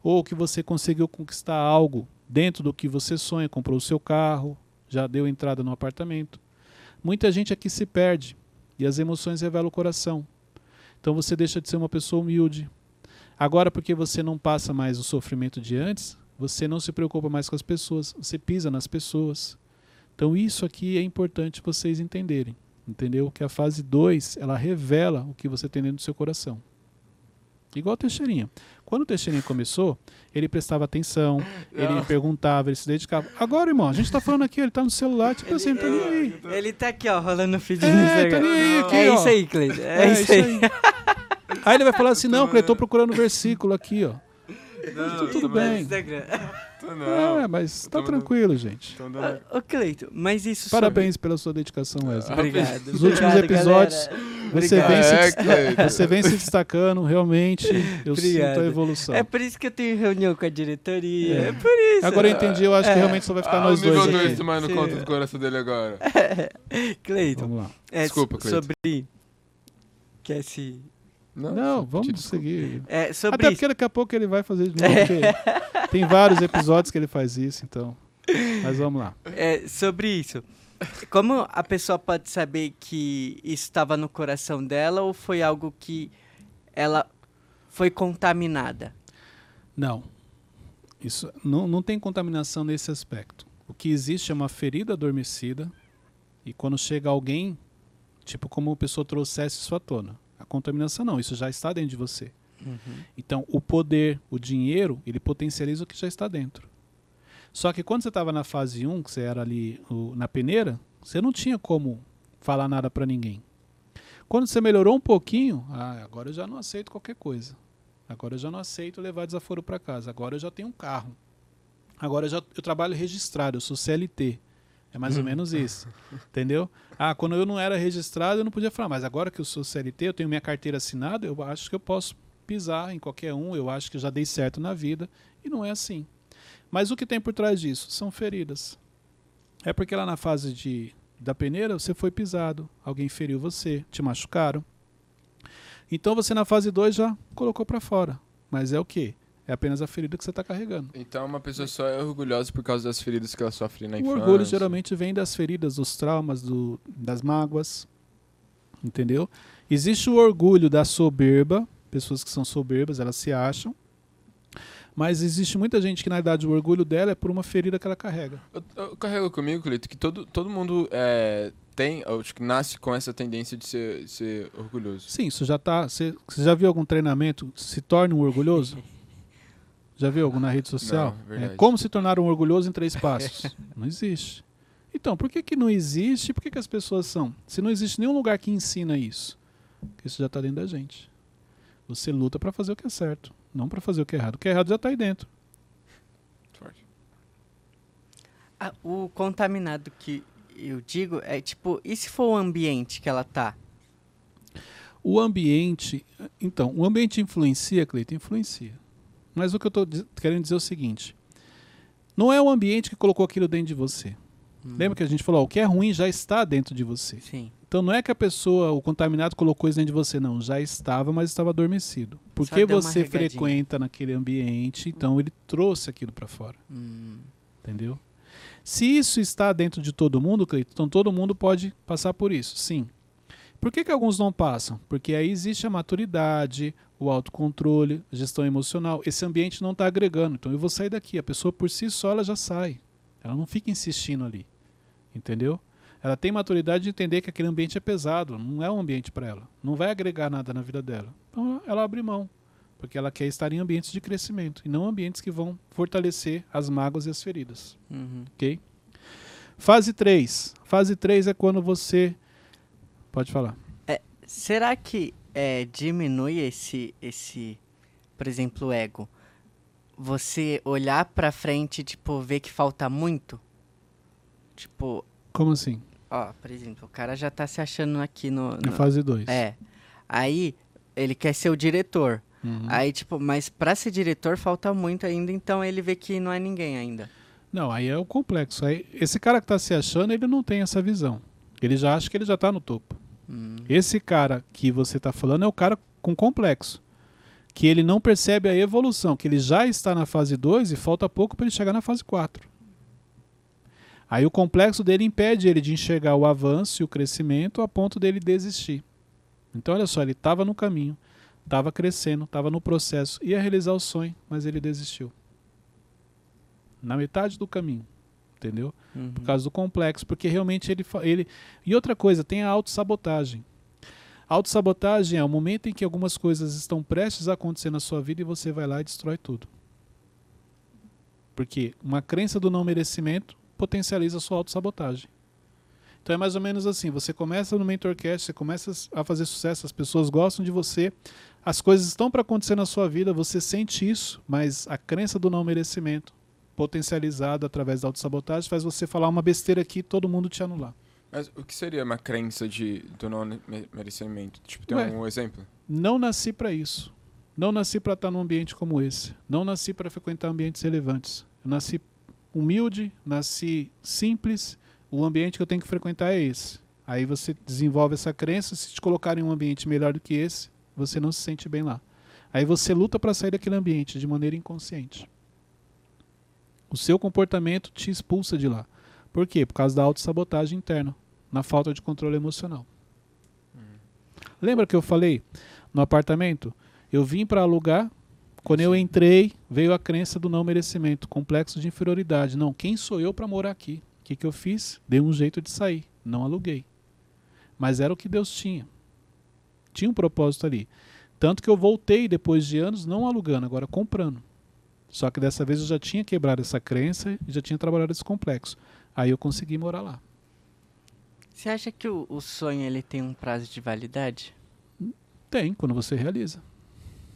ou que você conseguiu conquistar algo dentro do que você sonha, comprou o seu carro, já deu entrada no apartamento. Muita gente aqui se perde e as emoções revelam o coração. Então você deixa de ser uma pessoa humilde. Agora, porque você não passa mais o sofrimento de antes, você não se preocupa mais com as pessoas, você pisa nas pessoas. Então isso aqui é importante vocês entenderem. Entendeu? Que a fase 2, ela revela o que você tem dentro do seu coração. Igual o Teixeirinha. Quando o Teixeirinha começou, ele prestava atenção, ele perguntava, ele se dedicava. Agora, irmão, a gente tá falando aqui, ele tá no celular, tipo assim, tá nem aí. Ele tá aqui, ó, rolando o feed É, no tá aí aqui, é ó. isso aí, Cleiton. É, isso aí. Aí ele vai falar assim, não, eu tô procurando o versículo aqui, ó. Não, tudo bem. Instagram. Tô Não. É, mas tá tranquilo, gente. Tão dando- Ô, Cleiton, mas isso Parabéns pela sua dedicação, Wesley. Ah, Obrigado. Nos últimos Obrigado, episódios. Você vem, É, se, você vem se destacando, realmente. Eu Obrigado. sinto a evolução. É por isso que eu tenho reunião com a diretoria. É. É, por isso. Agora eu entendi, eu acho que É. realmente só vai ficar Ah, nós o nível dois 2 aqui. tomando Sim. conta do coração dele agora. Cleiton, Vamos lá. é, Desculpa, Cleiton. sobre... Quer se... Não, te vamos seguir. É, sobre Até isso. porque daqui a pouco ele vai fazer de novo, porque tem vários episódios que ele faz isso, então. Mas vamos lá. É, sobre isso. Como a pessoa pode saber que isso estava no coração dela ou foi algo que ela foi contaminada? Não. Isso não, não tem contaminação nesse aspecto. O que existe é uma ferida adormecida e quando chega alguém, tipo como a pessoa trouxesse isso à tona. Contaminação não, isso já está dentro de você. Então, o poder, o dinheiro, ele potencializa o que já está dentro. Só que quando você estava na fase 1, que você era ali o- na peneira, você não tinha como falar nada para ninguém. Quando você melhorou um pouquinho, ah, agora eu já não aceito qualquer coisa. Agora eu já não aceito levar desaforo para casa. Agora eu já tenho um carro. Agora eu, já, eu trabalho registrado, eu sou CLT. É mais ou menos isso. Entendeu? Ah, quando eu não era registrado, eu não podia falar, mas agora que eu sou CLT, eu tenho minha carteira assinada, eu acho que eu posso pisar em qualquer um, eu acho que eu já dei certo na vida. E não é assim. Mas o que tem por trás disso? São feridas. É porque lá na fase de, da peneira, você foi pisado, alguém feriu você, te machucaram. Então você na fase 2 já colocou para fora. Mas é o quê? É apenas a ferida que você está carregando. Então uma pessoa só é orgulhosa por causa das feridas que ela sofre na O infância. orgulho geralmente vem das feridas, dos traumas, do, das mágoas. Entendeu? Existe o orgulho da soberba, pessoas que são soberbas, elas se acham. Mas existe muita gente que, na verdade, o orgulho dela é por uma ferida que ela carrega. Eu, eu carrego comigo, Cleito, que todo, todo mundo é, tem, acho que nasce com essa tendência de ser, ser orgulhoso. Sim, isso já tá. Você você já viu algum treinamento? Se torne um orgulhoso? Já viu algum na rede social? Não. É, como se tornar um orgulhoso em três passos? não existe. Então, por que, que não existe? Por que, que as pessoas são? Se não existe nenhum lugar que ensina isso, porque isso já está dentro da gente. Você luta para fazer o que é certo, não para fazer o que é errado. O que é errado já está aí dentro. Forte. Ah, o contaminado que eu digo é tipo, e se for o ambiente que ela tá? O ambiente. Então, o ambiente influencia, Cleiton? Influencia. Mas o que eu estou querendo dizer é o seguinte: não é o ambiente que colocou aquilo dentro de você. Lembra que a gente falou, ó, o que é ruim já está dentro de você. Sim. Então não é que a pessoa, o contaminado, colocou isso dentro de você, não. Já estava, mas estava adormecido. Porque você frequenta naquele ambiente, então ele trouxe aquilo para fora. Hum. Entendeu? Se isso está dentro de todo mundo, Cleiton, então todo mundo pode passar por isso, sim. Por que, que alguns não passam? Porque aí existe a maturidade, o autocontrole, a gestão emocional. Esse ambiente não está agregando. Então eu vou sair daqui. A pessoa por si só ela já sai. Ela não fica insistindo ali. Entendeu? Ela tem maturidade de entender que aquele ambiente é pesado, não é um ambiente para ela. Não vai agregar nada na vida dela. Então ela abre mão. Porque ela quer estar em ambientes de crescimento e não ambientes que vão fortalecer as mágoas e as feridas. Uhum. Ok? Fase 3. Fase 3 é quando você. Pode falar. Será que é, diminui esse, esse, por exemplo, ego? Você olhar pra frente, tipo, ver que falta muito? Tipo, Como assim? ó, por exemplo, o cara já tá se achando aqui no. Na no- fase 2. É. Aí, ele quer ser o diretor. Uhum. Aí, tipo, mas pra ser diretor falta muito ainda, então ele vê que não é ninguém ainda. Não, aí é o complexo. Aí, esse cara que tá se achando, ele não tem essa visão. Ele já acha que ele já tá no topo. Esse cara que você tá falando é o cara com complexo. Que ele não percebe a evolução, que ele já está na fase 2 e falta pouco para ele chegar na fase 4. Aí o complexo dele impede ele de enxergar o avanço e o crescimento a ponto dele desistir. Então olha só, ele estava no caminho, estava crescendo, estava no processo, ia realizar o sonho, mas ele desistiu. Na metade do caminho, entendeu? Uhum. por causa do complexo, porque realmente ele, ele. E outra coisa, tem a autossabotagem. Autossabotagem é o momento em que algumas coisas estão prestes a acontecer na sua vida e você vai lá e destrói tudo. Porque uma crença do não merecimento potencializa a sua autossabotagem. Então é mais ou menos assim, você começa no Mentorcast, você começa a fazer sucesso, as pessoas gostam de você, as coisas estão para acontecer na sua vida, você sente isso, mas a crença do não merecimento potencializada através da autossabotagem faz você falar uma besteira aqui e todo mundo te anular. Mas o que seria uma crença de, do não me- merecimento? Tipo, tem Ué. um exemplo? Não nasci para isso. Não nasci para estar num ambiente como esse. Não nasci para frequentar ambientes relevantes. Eu nasci humilde, nasci simples. O ambiente que eu tenho que frequentar é esse. Aí você desenvolve essa crença. Se te colocar em um ambiente melhor do que esse, você não se sente bem lá. Aí você luta para sair daquele ambiente de maneira inconsciente. O seu comportamento te expulsa de lá. Por quê? Por causa da autossabotagem interna, na falta de controle emocional. Lembra que eu falei no apartamento? Eu vim para alugar. Quando eu entrei, veio a crença do não merecimento, complexo de inferioridade. Não, quem sou eu para morar aqui? O que, que eu fiz? Dei um jeito de sair. Não aluguei. Mas era o que Deus tinha. Tinha um propósito ali. Tanto que eu voltei depois de anos não alugando, agora comprando. Só que dessa vez eu já tinha quebrado essa crença e já tinha trabalhado esse complexo. Aí eu consegui morar lá. Você acha que o, o sonho ele tem um prazo de validade? Tem, quando você realiza.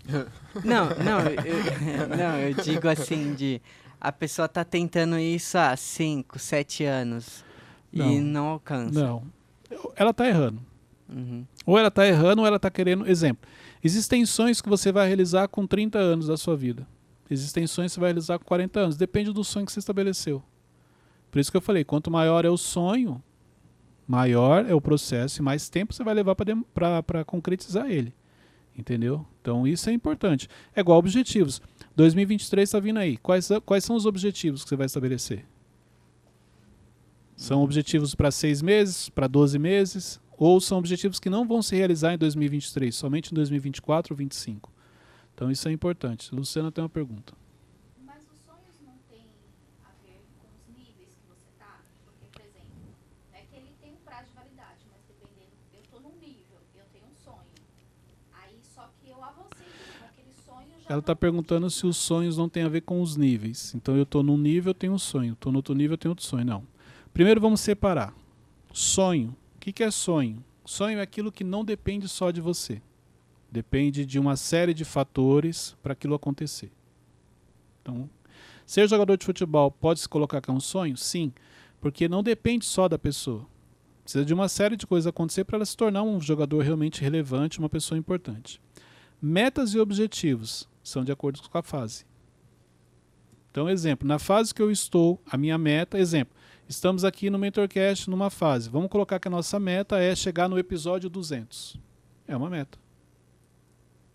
Não, não, eu, não, eu digo assim de a pessoa tá tentando isso há 5, 7 anos e Não. não alcança. Não. Ela está errando. Uhum. Ou ela está errando ou ela está querendo. Exemplo: existem sonhos que você vai realizar com 30 anos da sua vida. Existem sonhos que você vai realizar com 40 anos. Depende do sonho que você estabeleceu. Por isso que eu falei: quanto maior é o sonho, maior é o processo e mais tempo você vai levar para concretizar ele. Entendeu? Então isso é importante. É igual objetivos. 2023 está vindo aí. Quais, quais são os objetivos que você vai estabelecer? São objetivos para seis meses, para 12 meses, ou são objetivos que não vão se realizar em 2023, somente em 2024 ou 2025. Então isso é importante. Luciana tem uma pergunta. Mas os sonhos não têm a ver com os níveis que você tá? Porque, por exemplo, é que ele tem um prazo de validade, mas dependendo, eu tô num nível, eu tenho um sonho. Aí só que eu avancei naquele sonho já. Ela está perguntando se os sonhos não têm a ver com os níveis. Então eu estou num nível, eu tenho um sonho. Estou no outro nível, eu tenho outro sonho. Não. Primeiro vamos separar. Sonho. O que, que é sonho? Sonho é aquilo que não depende só de você. Depende de uma série de fatores para aquilo acontecer. Então, ser jogador de futebol pode se colocar que é um sonho? Sim, porque não depende só da pessoa. Precisa de uma série de coisas acontecer para ela se tornar um jogador realmente relevante, uma pessoa importante. Metas e objetivos são de acordo com a fase. Então, exemplo, na fase que eu estou, a minha meta, exemplo, estamos aqui no Mentorcast numa fase. Vamos colocar que a nossa meta é chegar no episódio 200. É uma meta.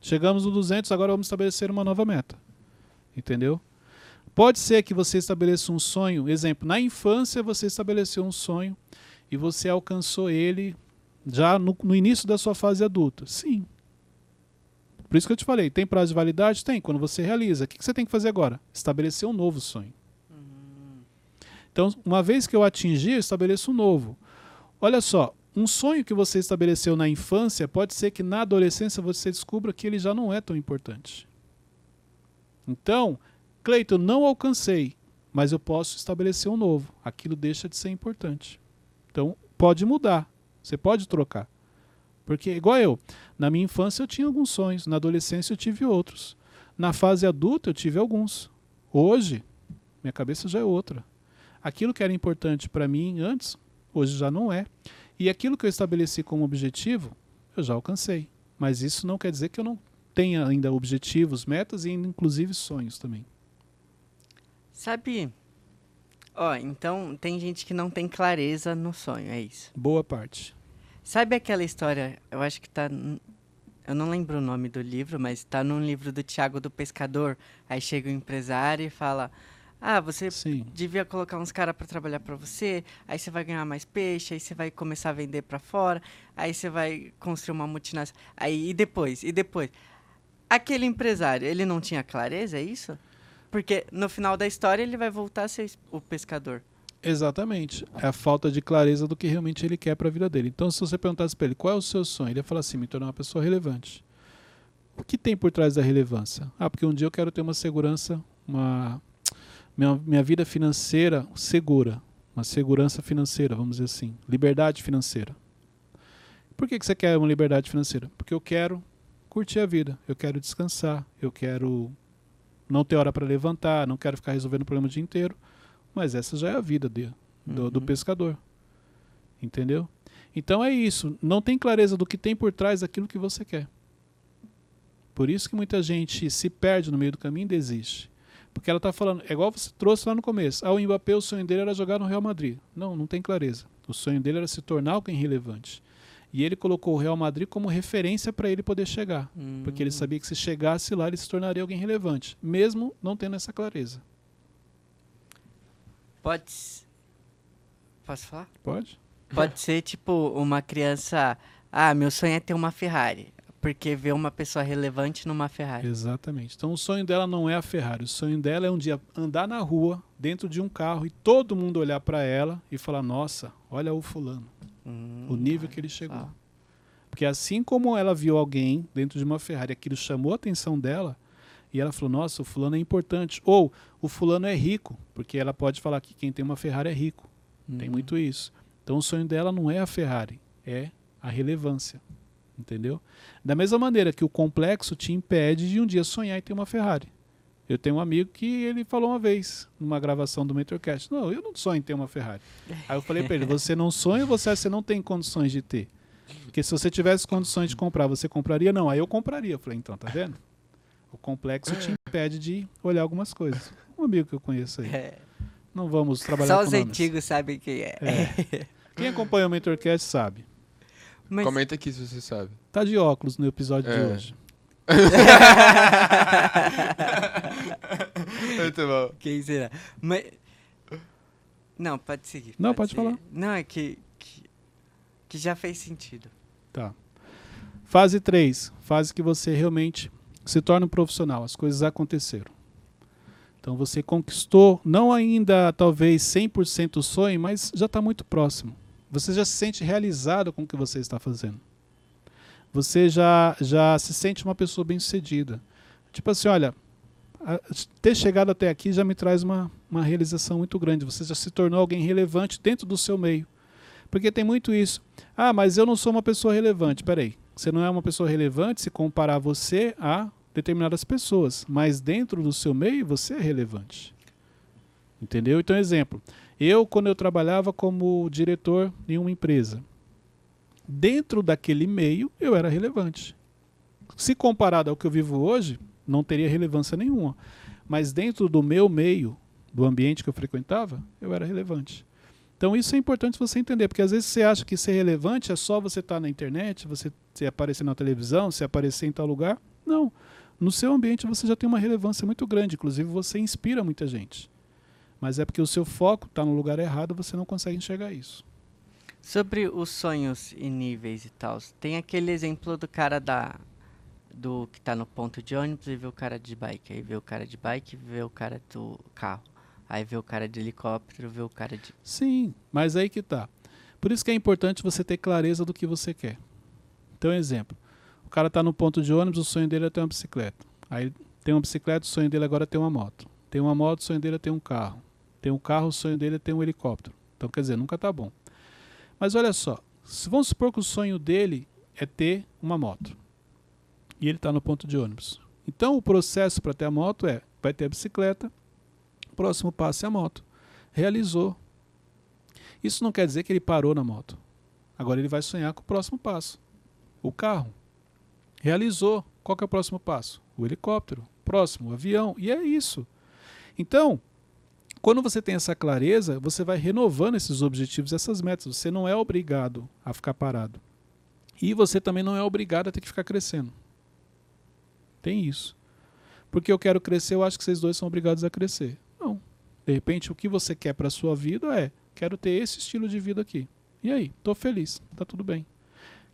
Chegamos no 200, agora vamos estabelecer uma nova meta. Entendeu? Pode ser que você estabeleça um sonho, exemplo, na infância você estabeleceu um sonho e você alcançou ele já no, no início da sua fase adulta. Sim. Por isso que eu te falei, tem prazo de validade? Tem, quando você realiza. O que que você tem que fazer agora? Estabelecer um novo sonho. Então, uma vez que eu atingir, eu estabeleço um novo. Olha só, um sonho que você estabeleceu na infância, pode ser que na adolescência você descubra que ele já não é tão importante. Então, Cleiton, não alcancei, mas eu posso estabelecer um novo. Aquilo deixa de ser importante. Então, pode mudar. Você pode trocar. Porque, igual eu, na minha infância eu tinha alguns sonhos, na adolescência eu tive outros. Na fase adulta eu tive alguns. Hoje, minha cabeça já é outra. Aquilo que era importante para mim antes, hoje já não é. E aquilo que eu estabeleci como objetivo, eu já alcancei. Mas isso não quer dizer que eu não tenha ainda objetivos, metas e inclusive sonhos também. Sabe? Ó, então tem gente que não tem clareza no sonho, é isso. Boa parte. Sabe aquela história? Eu acho que tá. Eu não lembro o nome do livro, mas tá num livro do Tiago do Pescador. Aí chega o empresário e fala: Ah, você Sim. devia colocar uns caras para trabalhar para você, aí você vai ganhar mais peixe, aí você vai começar a vender para fora, aí você vai construir uma multinacional. Aí e depois, e depois. Aquele empresário, ele não tinha clareza, é isso? Porque no final da história ele vai voltar a ser o pescador. Exatamente. É a falta de clareza do que realmente ele quer para a vida dele. Então, se você perguntasse para ele qual é o seu sonho, ele ia falar assim: me tornar uma pessoa relevante. O que tem por trás da relevância? Ah, porque um dia eu quero ter uma segurança, uma minha, minha vida financeira segura, uma segurança financeira, vamos dizer assim, liberdade financeira. Por que, que você quer uma liberdade financeira? Porque eu quero curtir a vida, eu quero descansar, eu quero não ter hora para levantar, não quero ficar resolvendo o problema o dia inteiro. Mas essa já é a vida de, do, do Uhum. pescador. Entendeu? Então é isso. Não tem clareza do que tem por trás daquilo que você quer. Por isso que muita gente se perde no meio do caminho e desiste. Porque ela está falando, é igual você trouxe lá no começo. Ah, o Mbappé, o sonho dele era jogar no Real Madrid. Não, não tem clareza. O sonho dele era se tornar alguém relevante. E ele colocou o Real Madrid como referência para ele poder chegar. Porque ele Hum. sabia que se chegasse lá, ele se tornaria alguém relevante. Mesmo não tendo essa clareza. Pode. Posso falar? Pode? Pode ser tipo uma criança. Ah, meu sonho é ter uma Ferrari. Porque vê uma pessoa relevante numa Ferrari. Exatamente. Então o sonho dela não é a Ferrari. O sonho dela é um dia andar na rua, dentro de um carro, e todo mundo olhar para ela e falar: Nossa, olha o fulano, Hum, o nível que ele chegou. só. Porque assim como ela viu alguém dentro de uma Ferrari, aquilo chamou a atenção dela, e ela falou: Nossa, o fulano é importante. Ou o fulano é rico, porque ela pode falar que quem tem uma Ferrari é rico. Tem Hum. muito isso. Então o sonho dela não é a Ferrari, é a relevância. Entendeu? Da mesma maneira que o complexo te impede de um dia sonhar em ter uma Ferrari. Eu tenho um amigo que ele falou uma vez, numa gravação do Mentorcast, não, eu não sonho em ter uma Ferrari. Aí eu falei para ele, você não sonha ou você, você não tem condições de ter? Porque se você tivesse condições de comprar, você compraria? Não, aí eu compraria. Eu falei, então, tá vendo? O complexo te impede de olhar algumas coisas. Um amigo que eu conheço aí. É. Não vamos trabalhar Só com os nomes. antigos sabem quem é. É. Quem acompanha o Mentorcast sabe. Mas Comenta aqui se você sabe. Tá de óculos no episódio de É. hoje. Muito bom. quem será? Mas. Não, pode seguir. Não, pode seguir. falar. Não, é que, que. que já fez sentido. Tá. Fase 3. Fase que você realmente se torna um profissional. As coisas aconteceram. Então você conquistou, não ainda talvez 100% o sonho, mas já está muito próximo. Você já se sente realizado com o que você está fazendo. Você já, já se sente uma pessoa bem-sucedida. Tipo assim, olha, ter chegado até aqui já me traz uma, uma realização muito grande. Você já se tornou alguém relevante dentro do seu meio. Porque tem muito isso. Ah, mas eu não sou uma pessoa relevante. Peraí. Você não é uma pessoa relevante se comparar você a determinadas pessoas. Mas dentro do seu meio, você é relevante. Entendeu? Então, exemplo. Eu, quando eu trabalhava como diretor em uma empresa, dentro daquele meio, eu era relevante. Se comparado ao que eu vivo hoje, não teria relevância nenhuma. Mas dentro do meu meio, do ambiente que eu frequentava, eu era relevante. Então isso é importante você entender, porque às vezes você acha que ser relevante é só você estar na internet, você, você aparecer na televisão, você aparecer em tal lugar. Não. No seu ambiente você já tem uma relevância muito grande, inclusive você inspira muita gente. Mas é porque o seu foco está no lugar errado, você não consegue enxergar isso. Sobre os sonhos e níveis e tal, tem aquele exemplo do cara da. Do que tá no ponto de ônibus e vê o cara de bike. Aí vê o cara de bike, vê o cara do carro. Aí vê o cara de helicóptero, vê o cara de. Sim, mas aí que tá. Por isso que é importante você ter clareza do que você quer. Então, exemplo. O cara está no ponto de ônibus, o sonho dele é ter uma bicicleta. Aí tem uma bicicleta, o sonho dele agora é ter uma moto. Tem uma moto, o sonho dele é ter um carro. Tem um carro, o sonho dele é ter um helicóptero. Então, quer dizer, nunca tá bom. Mas olha só, se vamos supor que o sonho dele é ter uma moto. E ele está no ponto de ônibus. Então o processo para ter a moto é: vai ter a bicicleta, próximo passo é a moto. Realizou. Isso não quer dizer que ele parou na moto. Agora ele vai sonhar com o próximo passo. O carro. Realizou. Qual é o próximo passo? O helicóptero. Próximo, o avião. E é isso. Então, quando você tem essa clareza, você vai renovando esses objetivos, essas metas. Você não é obrigado a ficar parado. E você também não é obrigado a ter que ficar crescendo. Tem isso. Porque eu quero crescer, eu acho que vocês dois são obrigados a crescer. Não. De repente, o que você quer para a sua vida é: quero ter esse estilo de vida aqui. E aí? Estou feliz, tá tudo bem.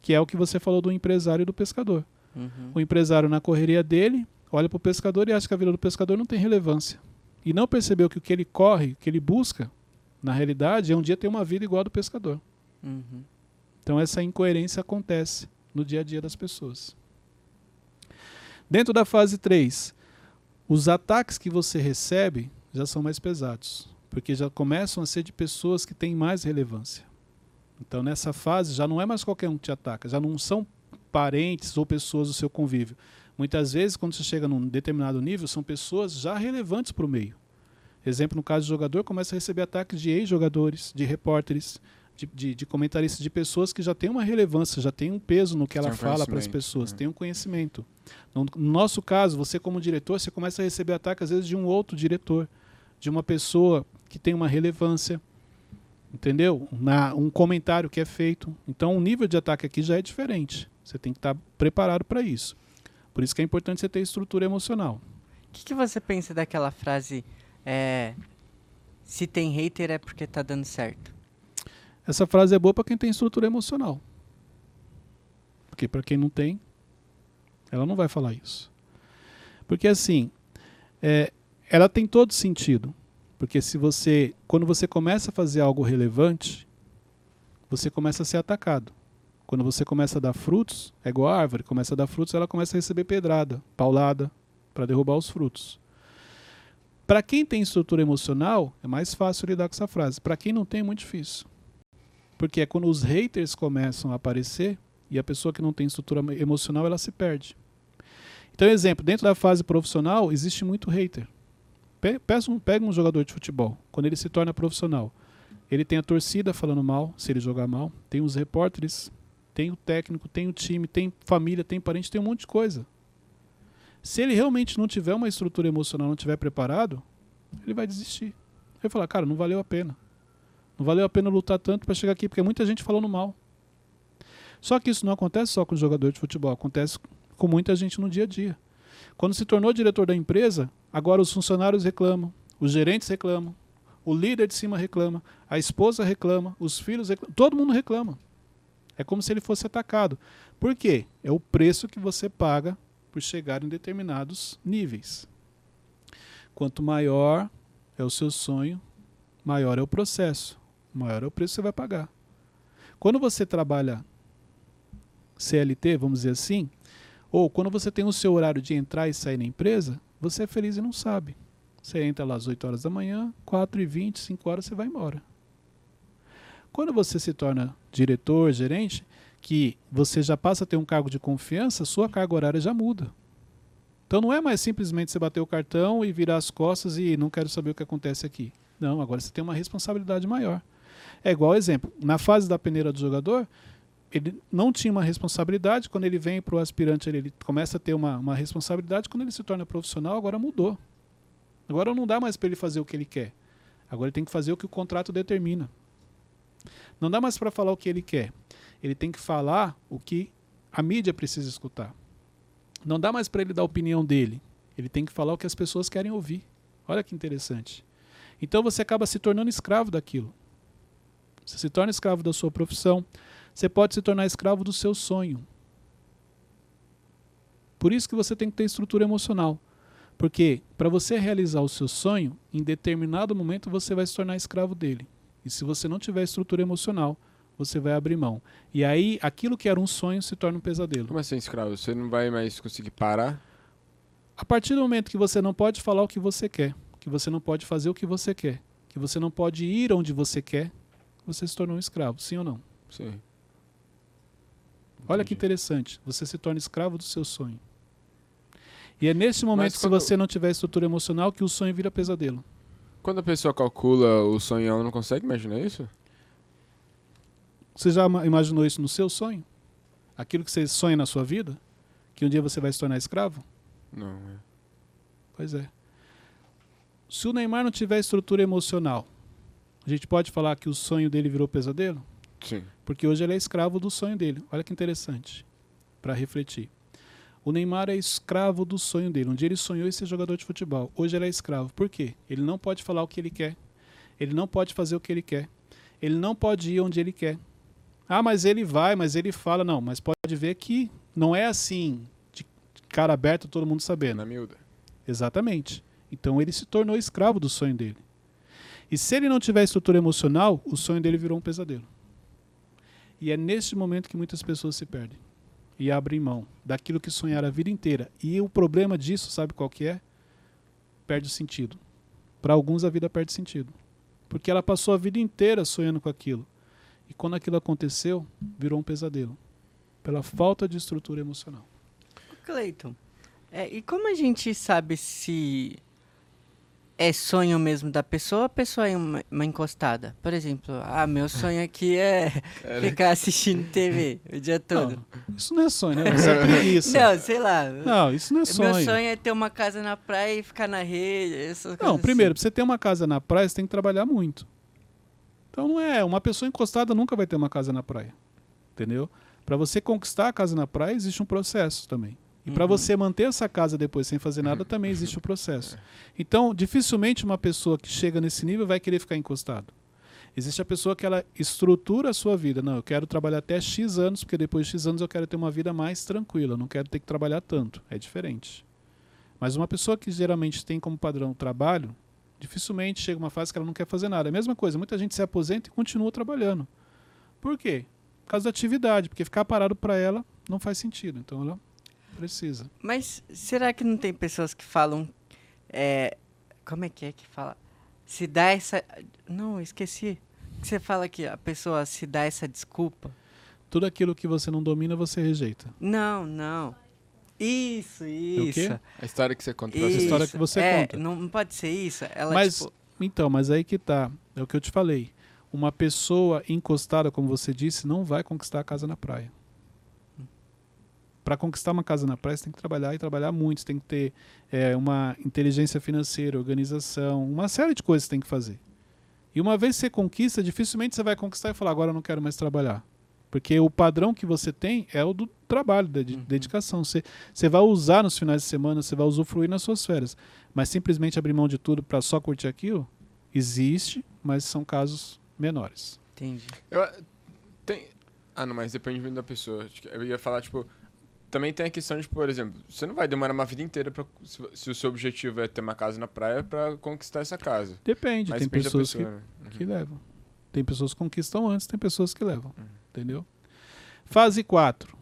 Que é o que você falou do empresário e do pescador. Uhum. O empresário, na correria dele, olha para o pescador e acha que a vida do pescador não tem relevância. E não percebeu que o que ele corre, o que ele busca, na realidade, é um dia ter uma vida igual a do pescador. Uhum. Então essa incoerência acontece no dia a dia das pessoas. Dentro da fase 3, os ataques que você recebe já são mais pesados, porque já começam a ser de pessoas que têm mais relevância. Então nessa fase já não é mais qualquer um que te ataca, já não são parentes ou pessoas do seu convívio. Muitas vezes, quando você chega num determinado nível, são pessoas já relevantes para o meio. Exemplo, no caso do jogador, começa a receber ataques de ex-jogadores, de repórteres, de, de, de, comentaristas, de pessoas que já têm uma relevância, já têm um peso no que ela fala para as pessoas, né? tem um conhecimento. No, no nosso caso, você como diretor, você começa a receber ataques às vezes de um outro diretor, de uma pessoa que tem uma relevância, entendeu? Na, um comentário que é feito. Então, o nível de ataque aqui já é diferente. Você tem que estar preparado para isso. Por isso que é importante você ter estrutura emocional. O que, que você pensa daquela frase? É, se tem hater é porque tá dando certo. Essa frase é boa para quem tem estrutura emocional. Porque para quem não tem, ela não vai falar isso. Porque assim, é, ela tem todo sentido. Porque se você, quando você começa a fazer algo relevante, você começa a ser atacado. Quando você começa a dar frutos, é igual a árvore, começa a dar frutos, ela começa a receber pedrada, paulada, para derrubar os frutos. Para quem tem estrutura emocional, é mais fácil lidar com essa frase. Para quem não tem, é muito difícil. Porque é quando os haters começam a aparecer e a pessoa que não tem estrutura emocional, ela se perde. Então, exemplo, dentro da fase profissional, existe muito hater. Pe- Pega um, pega um jogador de futebol, quando ele se torna profissional, ele tem a torcida falando mal, se ele jogar mal, tem os repórteres, tem o técnico, tem o time, tem família, tem parente, tem um monte de coisa. Se ele realmente não tiver uma estrutura emocional, não tiver preparado, ele vai desistir. Ele vai falar, cara, não valeu a pena. Não valeu a pena lutar tanto para chegar aqui, porque muita gente falando mal. Só que isso não acontece só com o jogador de futebol, acontece com muita gente no dia a dia. Quando se tornou diretor da empresa, agora os funcionários reclamam, os gerentes reclamam, o líder de cima reclama, a esposa reclama, os filhos reclamam, todo mundo reclama. É como se ele fosse atacado. Por quê? É o preço que você paga por chegar em determinados níveis. Quanto maior é o seu sonho, maior é o processo, maior é o preço que você vai pagar. Quando você trabalha CLT, vamos dizer assim, ou quando você tem o seu horário de entrar e sair na empresa, você é feliz e não sabe. Você entra lá às 8 horas da manhã, 4 e 20, 5 horas você vai embora. Quando você se torna diretor, gerente, que você já passa a ter um cargo de confiança, sua carga horária já muda. Então não é mais simplesmente você bater o cartão e virar as costas e não quero saber o que acontece aqui. Não, agora você tem uma responsabilidade maior. É igual exemplo, na fase da peneira do jogador, ele não tinha uma responsabilidade, quando ele vem para o aspirante, ele, ele começa a ter uma, uma responsabilidade, quando ele se torna profissional, agora mudou. Agora não dá mais para ele fazer o que ele quer. Agora ele tem que fazer o que o contrato determina. Não dá mais para falar o que ele quer. Ele tem que falar o que a mídia precisa escutar. Não dá mais para ele dar a opinião dele. Ele tem que falar o que as pessoas querem ouvir. Olha que interessante. Então você acaba se tornando escravo daquilo. Você se torna escravo da sua profissão. Você pode se tornar escravo do seu sonho. Por isso que você tem que ter estrutura emocional. Porque para você realizar o seu sonho, em determinado momento você vai se tornar escravo dele. E se você não tiver estrutura emocional, você vai abrir mão. E aí, aquilo que era um sonho se torna um pesadelo. Como assim, escravo? Você não vai mais conseguir parar? A partir do momento que você não pode falar o que você quer, que você não pode fazer o que você quer, que você não pode ir onde você quer, você se tornou um escravo, sim ou não? Sim. Olha que Entendi. interessante. Você se torna escravo do seu sonho. E é nesse momento, Mas se quando- você não tiver estrutura emocional, que o sonho vira pesadelo. Quando a pessoa calcula o sonho, ela não consegue imaginar isso? Você já ima- imaginou isso no seu sonho? Aquilo que você sonha na sua vida? Que um dia você vai se tornar escravo? Não, é. Pois é. Se o Neymar não tiver estrutura emocional, a gente pode falar que o sonho dele virou pesadelo? Sim. Porque hoje ele é escravo do sonho dele. Olha que interessante. Para refletir. O Neymar é escravo do sonho dele. Um dia ele sonhou em ser jogador de futebol. Hoje ele é escravo. Por quê? Ele não pode falar o que ele quer. Ele não pode fazer o que ele quer. Ele não pode ir onde ele quer. Ah, mas ele vai, mas ele fala. Não, mas pode ver que não é assim, de cara aberta, todo mundo sabendo. Na miúda. Exatamente. Então ele se tornou escravo do sonho dele. E se ele não tiver estrutura emocional, o sonho dele virou um pesadelo. E é neste momento que muitas pessoas se perdem e abrem mão daquilo que sonharam a vida inteira. E o problema disso, sabe qual que é? Perde sentido. Para alguns a vida perde sentido. Porque ela passou a vida inteira sonhando com aquilo. E quando aquilo aconteceu, virou um pesadelo. Pela falta de estrutura emocional. Cleiton, é, e como a gente sabe se é sonho mesmo da pessoa ou a pessoa é uma, uma encostada? Por exemplo, ah, meu sonho aqui é ficar assistindo TV o dia todo. Não, isso não é sonho, né? Isso é preguiça. Não, sei lá. Não, isso não é sonho. Meu sonho é ter uma casa na praia e ficar na rede. Não, primeiro, pra você ter uma casa na praia, você tem que trabalhar muito. Então não é, uma pessoa encostada nunca vai ter uma casa na praia. Entendeu? Para você conquistar a casa na praia, existe um processo também. E para Uhum. você manter essa casa depois sem fazer nada, também existe o processo. Então, dificilmente uma pessoa que chega nesse nível vai querer ficar encostado. Existe a pessoa que ela estrutura a sua vida. Não, eu quero trabalhar até X anos, porque depois de X anos eu quero ter uma vida mais tranquila, eu não quero ter que trabalhar tanto. É diferente. Mas uma pessoa que geralmente tem como padrão o trabalho, dificilmente chega uma fase que ela não quer fazer nada. É a mesma coisa, muita gente se aposenta e continua trabalhando. Por quê? Por causa da atividade, porque ficar parado para ela não faz sentido. Então ela precisa. Mas será que não tem pessoas que falam. É, como é que é que fala? Se dá essa. Não, esqueci. Que você fala que a pessoa se dá essa desculpa. Tudo aquilo que você não domina, você rejeita. Não, não. Isso, o isso. quê? A história que você conta Isso. você. história que você é, conta. Não pode ser isso. Ela, Mas, tipo, então, mas aí que tá. É o que eu te falei. Uma pessoa encostada, como você disse, não vai conquistar a casa na praia. Para conquistar uma casa na praia, você tem que trabalhar e trabalhar muito. Você tem que ter é, uma inteligência financeira, organização, uma série de coisas que você tem que fazer. E uma vez que você conquista, dificilmente você vai conquistar e falar, agora eu não quero mais trabalhar. Porque o padrão que você tem é o do trabalho, da de- Uhum. dedicação. Você, você vai usar nos finais de semana, você vai usufruir nas suas férias. Mas simplesmente abrir mão de tudo para só curtir aquilo, existe, mas são casos menores. entendi. Eu, tem... Ah, não, mas depende muito da pessoa. Eu ia falar, tipo... Também tem a questão de, por exemplo, você não vai demorar uma vida inteira pra, se, se o seu objetivo é ter uma casa na praia pra conquistar essa casa. Depende, Mas tem depende pessoas pessoa, né? que, que levam. Tem pessoas que conquistam antes, tem pessoas que levam. Uhum. Entendeu? Fase 4.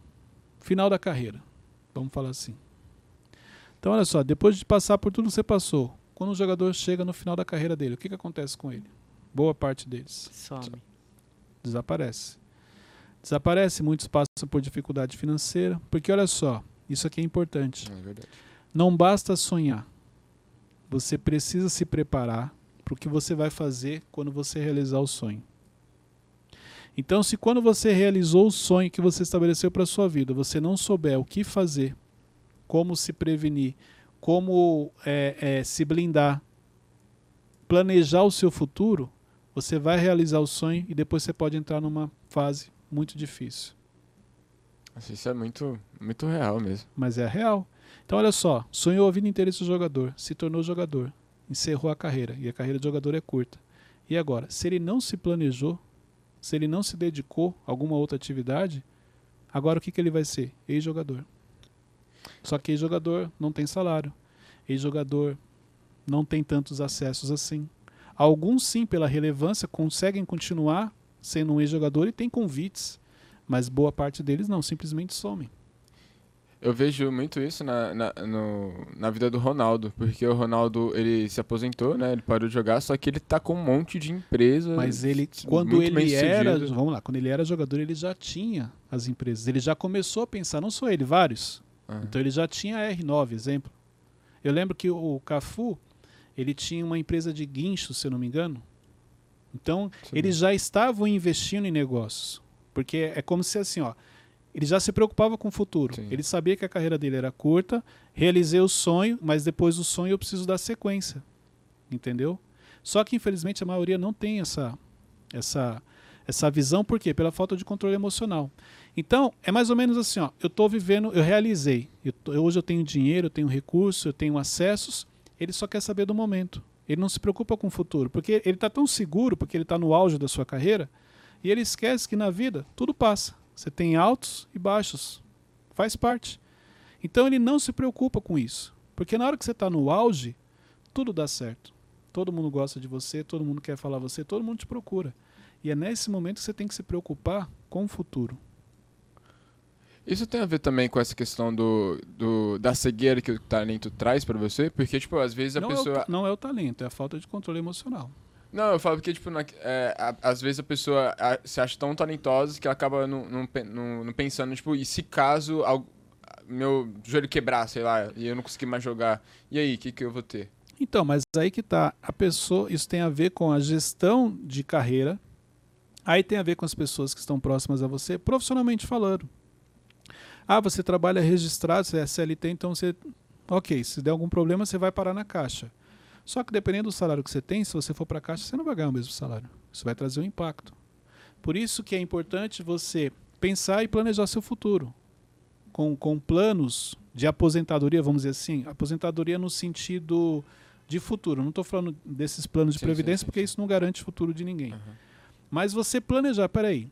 Final da carreira. Vamos falar assim. Então, olha só, depois de passar por tudo que você passou, quando o jogador chega no final da carreira dele, o que, que acontece com ele? Boa parte deles Some. desaparece. Desaparece, muitos passam por dificuldade financeira, porque olha só, isso aqui é importante. É. Não basta sonhar. Você precisa se preparar para o que você vai fazer quando você realizar o sonho. Então, se quando você realizou o sonho que você estabeleceu para a sua vida, você não souber o que fazer, como se prevenir, como é, é, se blindar, planejar o seu futuro, você vai realizar o sonho e depois você pode entrar numa fase muito difícil. Isso é muito, muito real mesmo. mas é real. Então, olha só, sonhou a vida inteira esse jogador, se tornou jogador, encerrou a carreira, e a carreira de jogador é curta. E agora, se ele não se planejou, se ele não se dedicou a alguma outra atividade, agora o que, que ele vai ser? Ex-jogador. Só que ex-jogador não tem salário, ex-jogador não tem tantos acessos assim. Alguns, sim, pela relevância, conseguem continuar sendo um ex-jogador e tem convites, mas boa parte deles não, simplesmente somem. Eu vejo muito isso na, na, no- na vida do Ronaldo, porque o Ronaldo, ele se aposentou, né? Ele parou de jogar, só que ele tá com um monte de empresa. Mas ele, quando ele era, sucedido. vamos lá, quando ele era jogador, ele já tinha as empresas. Ele já começou a pensar, não só ele, vários. Ah. Então ele já tinha a R9, exemplo. Eu lembro que o Cafu, ele tinha uma empresa de guincho, se eu não me engano. Então, Sim. eles já estavam investindo em negócios. Porque é como se assim, ó, ele já se preocupava com o futuro. Sim. Ele sabia que a carreira dele era curta, realizei o sonho, mas depois do sonho eu preciso dar sequência. Entendeu? Só que infelizmente a maioria não tem essa essa essa visão, por quê? Pela falta de controle emocional. Então, é mais ou menos assim, ó, eu estou vivendo, eu realizei. Eu tô- hoje eu tenho dinheiro, eu tenho recurso, eu tenho acessos, ele só quer saber do momento. Ele não se preocupa com o futuro, porque ele está tão seguro, porque ele está no auge da sua carreira, e ele esquece que na vida tudo passa. Você tem altos e baixos. Faz parte. Então ele não se preocupa com isso. Porque na hora que você está no auge, tudo dá certo. Todo mundo gosta de você, todo mundo quer falar você, todo mundo te procura. E é nesse momento que você tem que se preocupar com o futuro. Isso tem a ver também com essa questão do, do- da cegueira que o talento traz pra você? Porque, tipo, às vezes a não, é o, pessoa. não é o talento, é a falta de controle emocional. Não, eu falo porque, tipo, na- é, a- às vezes a pessoa a- se acha tão talentosa que ela acaba não, não, pe- não- não pensando, tipo, e se caso al- meu joelho quebrar, sei lá, e eu não conseguir mais jogar, e aí, o que, que eu vou ter? Então, mas aí que tá. A pessoa, isso tem a ver com a gestão de carreira. Aí tem a ver com as pessoas que estão próximas a você, profissionalmente falando. Ah, você trabalha registrado, você é CLT, então você. Ok, se der algum problema, você vai parar na caixa. Só que dependendo do salário que você tem, se você for para a caixa, você não vai ganhar o mesmo salário. Isso vai trazer um impacto. Por isso que é importante você pensar e planejar seu futuro. Com, com planos de aposentadoria, vamos dizer assim, aposentadoria no sentido de futuro. Não estou falando desses planos de Sim, previdência, sim, sim, porque isso não garante futuro de ninguém. Aham. Mas você planejar, peraí,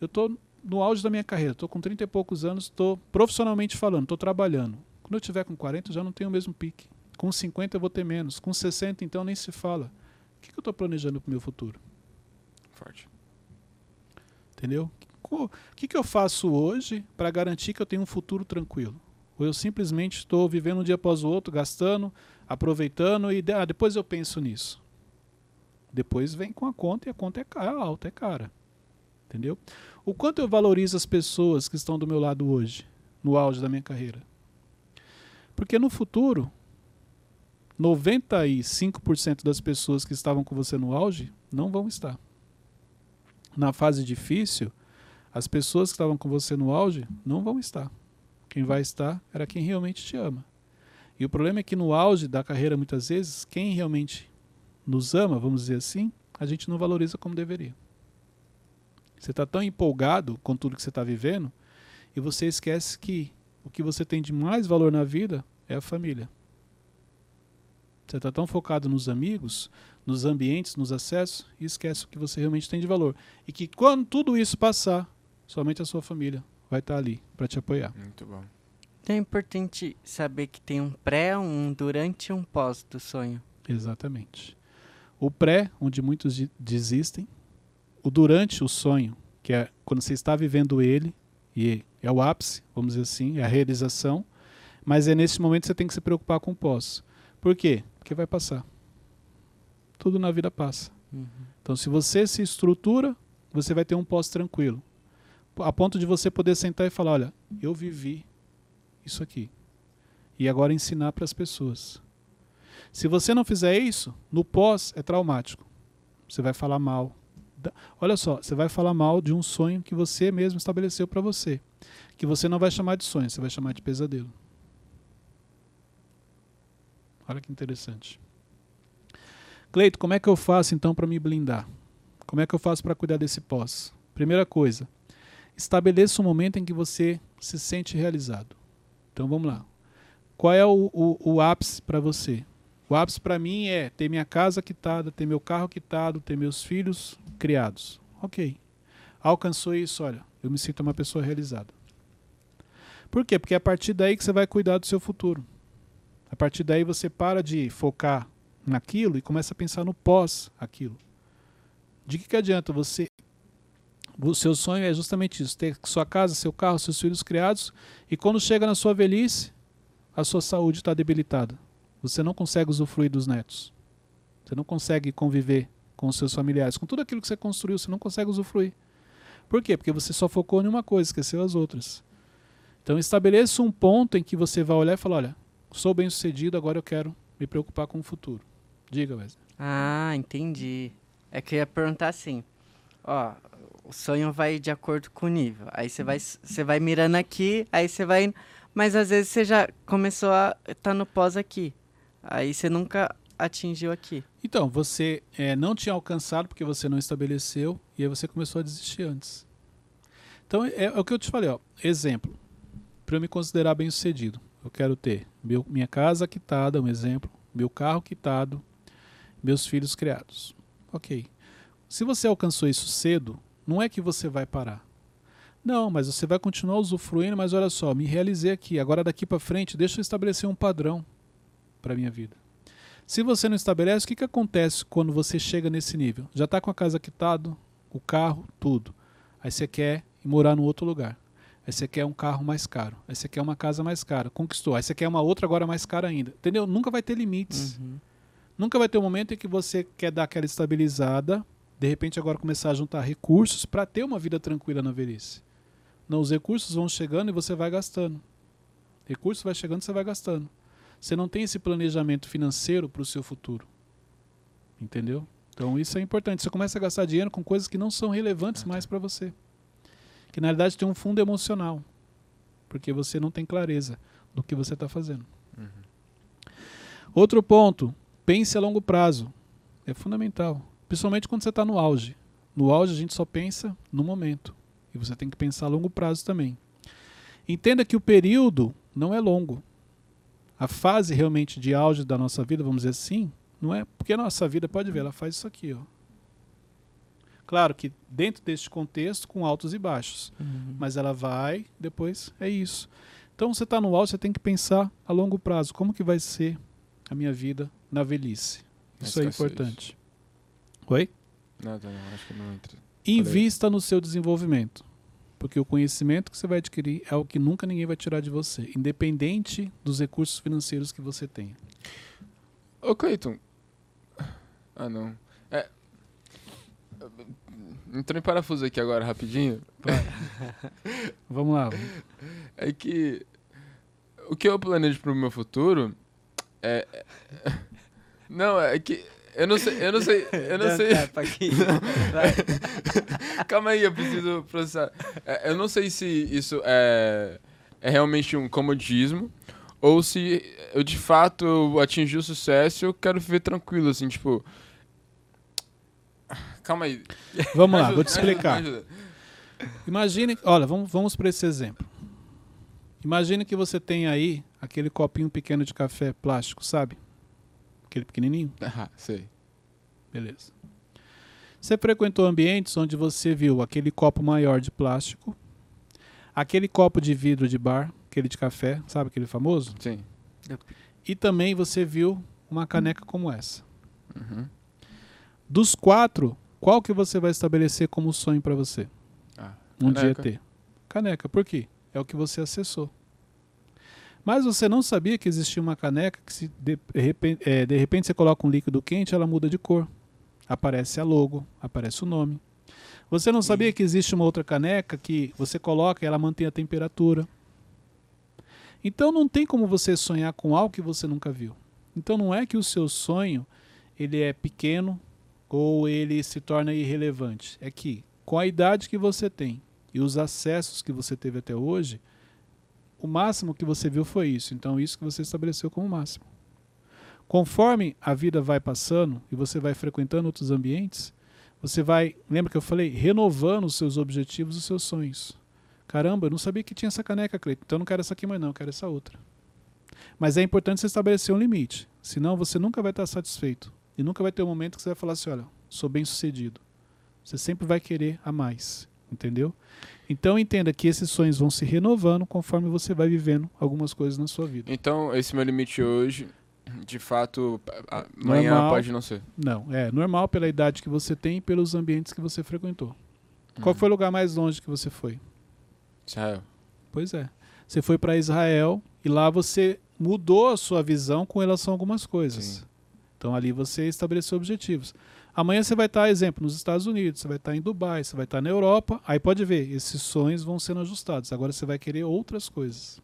eu estou no auge da minha carreira, estou com 30 e poucos anos, estou profissionalmente falando, estou trabalhando. Quando eu tiver com 40, eu já não tenho o mesmo pique. Com 50 eu vou ter menos. Com 60, então, nem se fala. O que, que eu estou planejando para o meu futuro? Forte. Entendeu? O que, que eu faço hoje para garantir que eu tenho um futuro tranquilo? Ou eu simplesmente estou vivendo um dia após o outro, gastando, aproveitando e ah, depois eu penso nisso. Depois vem com a conta e a conta é ca- é alta, é cara. Entendeu? O quanto eu valorizo as pessoas que estão do meu lado hoje, no auge da minha carreira? Porque no futuro, 95% das pessoas que estavam com você no auge não vão estar. Na fase difícil, as pessoas que estavam com você no auge não vão estar. Quem vai estar era quem realmente te ama. E o problema é que no auge da carreira, muitas vezes, quem realmente nos ama, vamos dizer assim, a gente não valoriza como deveria. Você está tão empolgado com tudo que você está vivendo e você esquece que o que você tem de mais valor na vida é a família. Você está tão focado nos amigos, nos ambientes, nos acessos e esquece o que você realmente tem de valor. E que quando tudo isso passar, somente a sua família vai estar ali para te apoiar. Muito bom. Então é importante saber que tem um pré, um durante e um pós do sonho. Exatamente. O pré, onde muitos de- desistem. O durante o sonho, que é quando você está vivendo ele, e é o ápice, vamos dizer assim, é a realização. Mas é nesse momento que você tem que se preocupar com o pós. Por quê? Porque vai passar. Tudo na vida passa. Uhum. Então, se você se estrutura, você vai ter um pós tranquilo. A ponto de você poder sentar e falar: olha, eu vivi isso aqui. E agora ensinar para as pessoas. Se você não fizer isso, no pós é traumático. Você vai falar mal. Olha só, você vai falar mal de um sonho que você mesmo estabeleceu para você. Que você não vai chamar de sonho, você vai chamar de pesadelo. Olha que interessante. Cleito, como é que eu faço então para me blindar? Como é que eu faço para cuidar desse pós? Primeira coisa, estabeleça um momento em que você se sente realizado. Então vamos lá. Qual é o, o, o ápice para você? O ápice para mim é ter minha casa quitada, ter meu carro quitado, ter meus filhos criados. Ok. Alcançou isso, olha, eu me sinto uma pessoa realizada. Por quê? Porque é a partir daí que você vai cuidar do seu futuro. A partir daí você para de focar naquilo e começa a pensar no pós aquilo. De que, que adianta você O seu sonho é justamente isso: ter sua casa, seu carro, seus filhos criados. E quando chega na sua velhice, a sua saúde está debilitada. Você não consegue usufruir dos netos. Você não consegue conviver com os seus familiares. Com tudo aquilo que você construiu, você não consegue usufruir. Por quê? Porque você só focou em uma coisa, esqueceu as outras. Então estabeleça um ponto em que você vai olhar e falar: olha, sou bem sucedido, agora eu quero me preocupar com o futuro. Diga, Wesley. Ah, entendi. É que eu ia perguntar assim, ó, o sonho vai de acordo com o nível. Aí você vai, você vai mirando aqui, aí você vai, mas às vezes você já começou a tá no pós aqui. Aí você nunca atingiu aqui. Então, você é, não tinha alcançado porque você não estabeleceu e aí você começou a desistir antes. Então, é, é o que eu te falei, ó. Exemplo. Para eu me considerar bem sucedido, eu quero ter meu, minha casa quitada, um exemplo, meu carro quitado, meus filhos criados. Ok. Se você alcançou isso cedo, não é que você vai parar. Não, mas você vai continuar usufruindo, mas olha só, me realizei aqui. Agora daqui para frente, deixa eu estabelecer um padrão para minha vida. Se você não estabelece, o que, que acontece quando você chega nesse nível? Já está com a casa quitado, o carro, tudo. Aí você quer morar no outro lugar. Aí você quer um carro mais caro. Aí você quer uma casa mais cara. Conquistou. Aí você quer uma outra agora mais cara ainda. Entendeu? Nunca vai ter limites. Uhum. Nunca vai ter um momento em que você quer dar aquela estabilizada, de repente agora começar a juntar recursos para ter uma vida tranquila na velhice. Não, os recursos vão chegando e você vai gastando. Recursos vai chegando e você vai gastando. Você não tem esse planejamento financeiro para o seu futuro. Entendeu? Então isso é importante. Você começa a gastar dinheiro com coisas que não são relevantes mais para você. Que na realidade tem um fundo emocional. Porque você não tem clareza do que você está fazendo. Outro ponto, pense a longo prazo. É fundamental. Principalmente quando você está no auge. No auge a gente só pensa no momento. E você tem que pensar a longo prazo também. Entenda que o período não é longo. A fase realmente de auge da nossa vida, vamos dizer assim, não é porque a nossa vida, pode ver, ela faz isso aqui, ó. Claro que dentro deste contexto, com altos e baixos. Uhum. Mas ela vai, depois é isso. Então você está no auge, você tem que pensar a longo prazo. Como que vai ser a minha vida na velhice? Isso é importante. Oi? Nada, não, acho que não entra. Invista no seu desenvolvimento. Porque o conhecimento que você vai adquirir é o que nunca ninguém vai tirar de você, independente dos recursos financeiros que você tenha. Ô, Cleiton. Ah, não. É. Entrou em parafuso aqui agora, rapidinho. Vamos lá. É que. O que eu planejo pro meu futuro é. é- Não, é que. Eu não sei. Eu não sei. Eu não sei. Calma aí, eu preciso processar. É, eu não sei se isso é, é realmente um comodismo ou se eu de fato eu atingi o sucesso e eu quero viver tranquilo, assim, tipo. Calma aí. Vamos lá, ajuda, vou te ajuda, explicar. ajuda. Imagine, olha, vamos, vamos para esse exemplo. Imagine que você tem aí aquele copinho pequeno de café plástico, sabe? Aquele pequenininho. Ah, sei. Beleza. Você frequentou ambientes onde você viu aquele copo maior de plástico, aquele copo de vidro de bar, aquele de café, sabe aquele famoso? Sim. E também você viu uma caneca como essa. Uhum. Dos quatro, qual que você vai estabelecer como sonho para você? Ah, Um dia ter. Caneca, por quê? É o que você acessou. Mas você não sabia que existia uma caneca que, se de, repente, é, de repente, você coloca um líquido quente, ela muda de cor. Aparece a logo, aparece o nome. Você não sabia que existe uma outra caneca que você coloca e ela mantém a temperatura. Então não tem como você sonhar com algo que você nunca viu. Então não é que o seu sonho ele é pequeno ou ele se torna irrelevante. É que com a idade que você tem e os acessos que você teve até hoje, o máximo que você viu foi isso. Então isso que você estabeleceu como máximo. Conforme a vida vai passando e você vai frequentando outros ambientes, você vai, lembra que eu falei, renovando os seus objetivos, os seus sonhos. Caramba, eu não sabia que tinha essa caneca, Cleiton. Então eu não quero essa aqui mais não, eu quero essa outra. Mas é importante você estabelecer um limite. Senão você nunca vai estar satisfeito. E nunca vai ter um momento que você vai falar assim, olha, sou bem sucedido. Você sempre vai querer a mais. Entendeu? Então entenda que esses sonhos vão se renovando conforme você vai vivendo algumas coisas na sua vida. Então, esse meu limite hoje, de fato, amanhã Normal. pode não ser. Não, é normal pela idade que você tem e pelos ambientes que você frequentou. Qual foi o lugar mais longe que você foi? Israel. Pois é. Você foi para Israel e lá você mudou a sua visão com relação a algumas coisas. Sim. Então ali você estabeleceu objetivos. Amanhã você vai estar, exemplo, nos Estados Unidos, você vai estar em Dubai, você vai estar na Europa. Aí pode ver, esses sonhos vão sendo ajustados. Agora você vai querer outras coisas.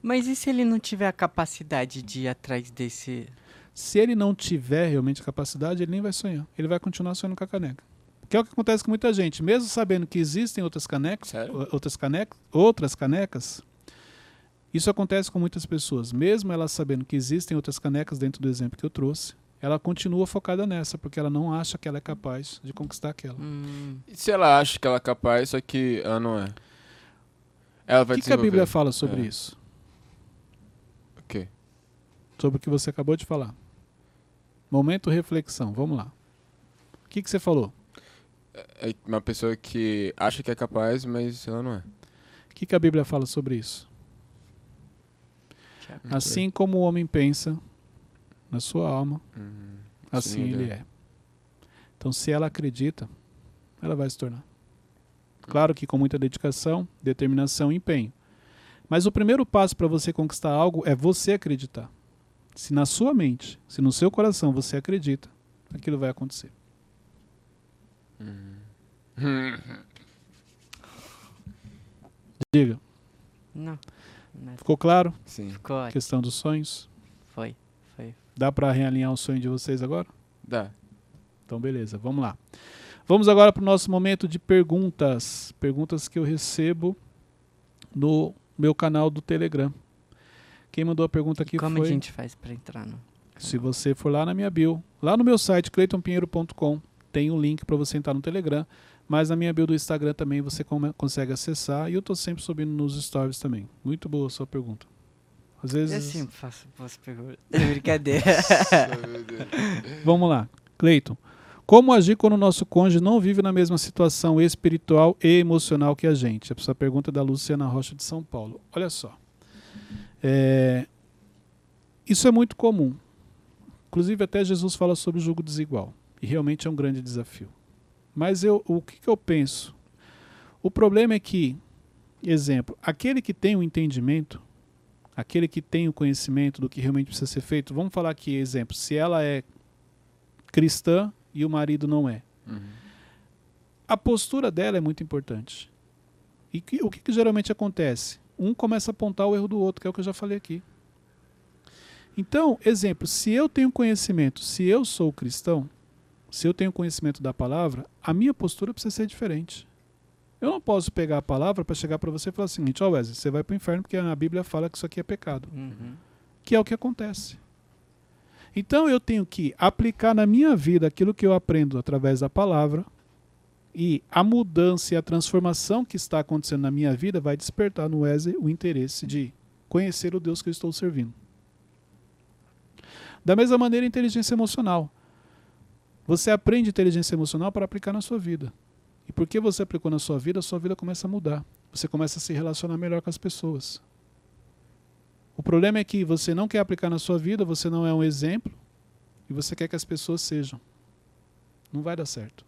Mas e se ele não tiver a capacidade de ir atrás desse. Se ele não tiver realmente a capacidade, ele nem vai sonhar. Ele vai continuar sonhando com a caneca. Que é o que acontece com muita gente. Mesmo sabendo que existem outras canecas, Sério? outras canecas, outras canecas, isso acontece com muitas pessoas. Mesmo elas sabendo que existem outras canecas dentro do exemplo que eu trouxe, ela continua focada nessa, porque ela não acha que ela é capaz de conquistar aquela. Hum, E se ela acha que ela é capaz, só que ela não é? Ela O vai que, que a. Bíblia fala sobre É. isso? O quê? Sobre o que você acabou de falar. Momento reflexão, vamos lá. O que, que você falou? É uma pessoa que acha que é capaz, mas ela não é. O que, que a Bíblia fala sobre isso? Tiago. Assim como o homem pensa na sua alma, Uhum. assim Sim, ele ele é. Então, se ela acredita, ela vai se tornar. Claro que com muita dedicação, determinação e empenho. Mas o primeiro passo para você conquistar algo é você acreditar. Se na sua mente, se no seu coração você acredita, aquilo vai acontecer. Uhum. Diga, Não. Ficou claro Sim. ficou questão dos sonhos? Foi. Foi. Dá para realinhar o sonho de vocês agora? Dá. Então, beleza, vamos lá. Vamos agora para o nosso momento de perguntas. Perguntas que eu recebo no meu canal do Telegram. Quem mandou a pergunta aqui Como foi. a gente faz pra entrar no. Se você for lá na minha bio, lá no meu site, cleitonpinheiro.com, tem um link para você entrar no Telegram. Mas na minha bio do Instagram também você consegue acessar. E eu tô sempre subindo nos stories também. Muito boa a sua pergunta. Às Eu vezes. sempre faço boas perguntas. Brincadeira. Vamos lá. Cleiton. Como agir quando o nosso cônjuge não vive na mesma situação espiritual e emocional que a gente? Essa pergunta é da Luciana Rocha de São Paulo. Olha só. É, Isso é muito comum. Inclusive, até Jesus fala sobre o jogo desigual. E realmente é um grande desafio. Mas eu, o que, que eu penso? O problema é que, exemplo, aquele que tem o entendimento, aquele que tem o conhecimento do que realmente precisa ser feito, vamos falar aqui, exemplo, se ela é cristã e o marido não é. Uhum. A postura dela é muito importante. E que- o que, que geralmente acontece? Um começa a apontar o erro do outro, que é o que eu já falei aqui. Então, exemplo, se eu tenho conhecimento, se eu sou cristão, se eu tenho conhecimento da palavra, a minha postura precisa ser diferente. Eu não posso pegar a palavra para chegar para você e falar o seguinte: ó Wesley, você vai para o inferno porque a Bíblia fala que isso aqui é pecado Uhum. que é o que acontece. Então eu tenho que aplicar na minha vida aquilo que eu aprendo através da palavra e a mudança e a transformação que está acontecendo na minha vida vai despertar no Wesley o interesse de conhecer o Deus que eu estou servindo. Da mesma maneira, inteligência emocional. Você aprende inteligência emocional para aplicar na sua vida. E porque você aplicou na sua vida, a sua vida começa a mudar. Você começa a se relacionar melhor com as pessoas. O problema é que você não quer aplicar na sua vida, você não é um exemplo e você quer que as pessoas sejam. Não vai dar certo.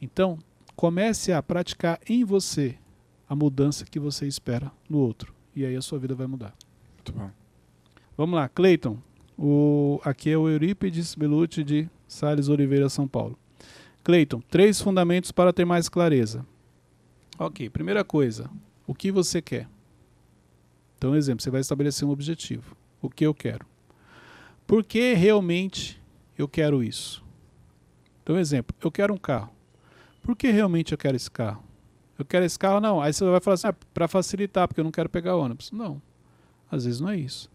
Então, comece a praticar em você a mudança que você espera no outro. E aí a sua vida vai mudar. Muito bom. Vamos lá, Cleiton. O, aqui é o Eurípides Belucci de Sales Oliveira, São Paulo. Cleiton, três fundamentos para ter mais clareza. Ok, primeira coisa, o que você quer? Então, exemplo, você vai estabelecer um objetivo. O que eu quero? Por que realmente eu quero isso? Então, exemplo, eu quero um carro. Por que realmente eu quero esse carro? Eu quero esse carro, não. Aí você vai falar assim, ah, para facilitar, porque eu não quero pegar ônibus. Não, às vezes não é isso.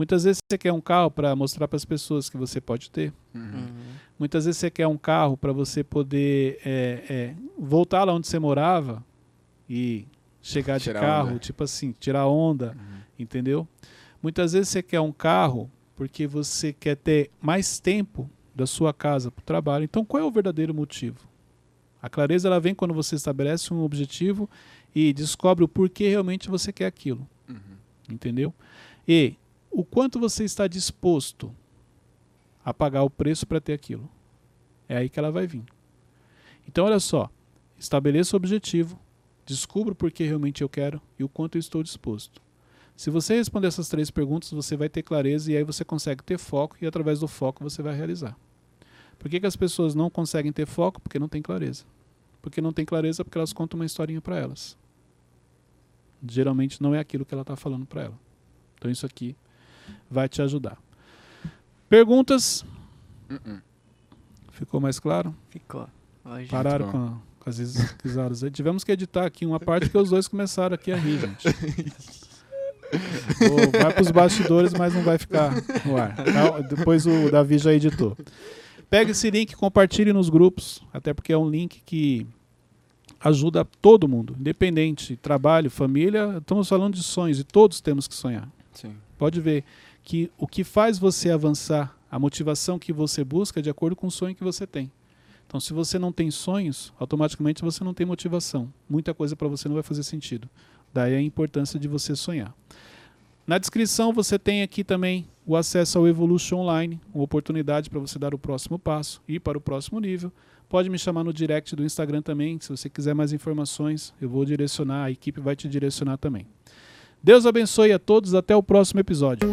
Muitas vezes você quer um carro para mostrar para as pessoas que você pode ter. Uhum. Muitas vezes você quer um carro para você poder é, é, voltar lá onde você morava e chegar de Tirar carro, onda. tipo assim, tirar onda, Uhum. entendeu? Muitas vezes você quer um carro porque você quer ter mais tempo da sua casa para o trabalho. Então, qual é o verdadeiro motivo? A clareza ela vem quando você estabelece um objetivo e descobre o porquê realmente você quer aquilo Uhum. entendeu? E o quanto você está disposto a pagar o preço para ter aquilo. É aí que ela vai vir. Então, olha só, estabeleça o objetivo, descubra por que realmente eu quero e o quanto eu estou disposto. Se você responder essas três perguntas, você vai ter clareza e aí você consegue ter foco e através do foco você vai realizar. Por que, que as pessoas não conseguem ter foco? Porque não tem clareza. Porque não tem clareza porque elas contam uma historinha para elas. Geralmente não é aquilo que ela está falando para ela. Então isso aqui vai te ajudar. Perguntas? Uh-uh. Ficou mais claro? Ficou. Hoje Pararam com, a- com as ris- risadas aí. Tivemos que editar aqui uma parte que os dois começaram aqui a rir, gente. Ô, vai para os bastidores, mas não vai ficar no ar. Depois o Davi já editou. Pega esse link, compartilhe nos grupos, até porque é um link que ajuda todo mundo, independente, trabalho, família. Estamos falando de sonhos e todos temos que sonhar. Sim. Pode ver que o que faz você avançar, a motivação que você busca é de acordo com o sonho que você tem. Então, se você não tem sonhos, automaticamente você não tem motivação. Muita coisa para você não vai fazer sentido. Daí a importância de você sonhar. Na descrição você tem aqui também o acesso ao Evolution Online, uma oportunidade para você dar o próximo passo, ir para o próximo nível. Pode me chamar no direct do Instagram também, se você quiser mais informações, eu vou direcionar, a equipe vai te direcionar também. Deus abençoe a todos, até o próximo episódio.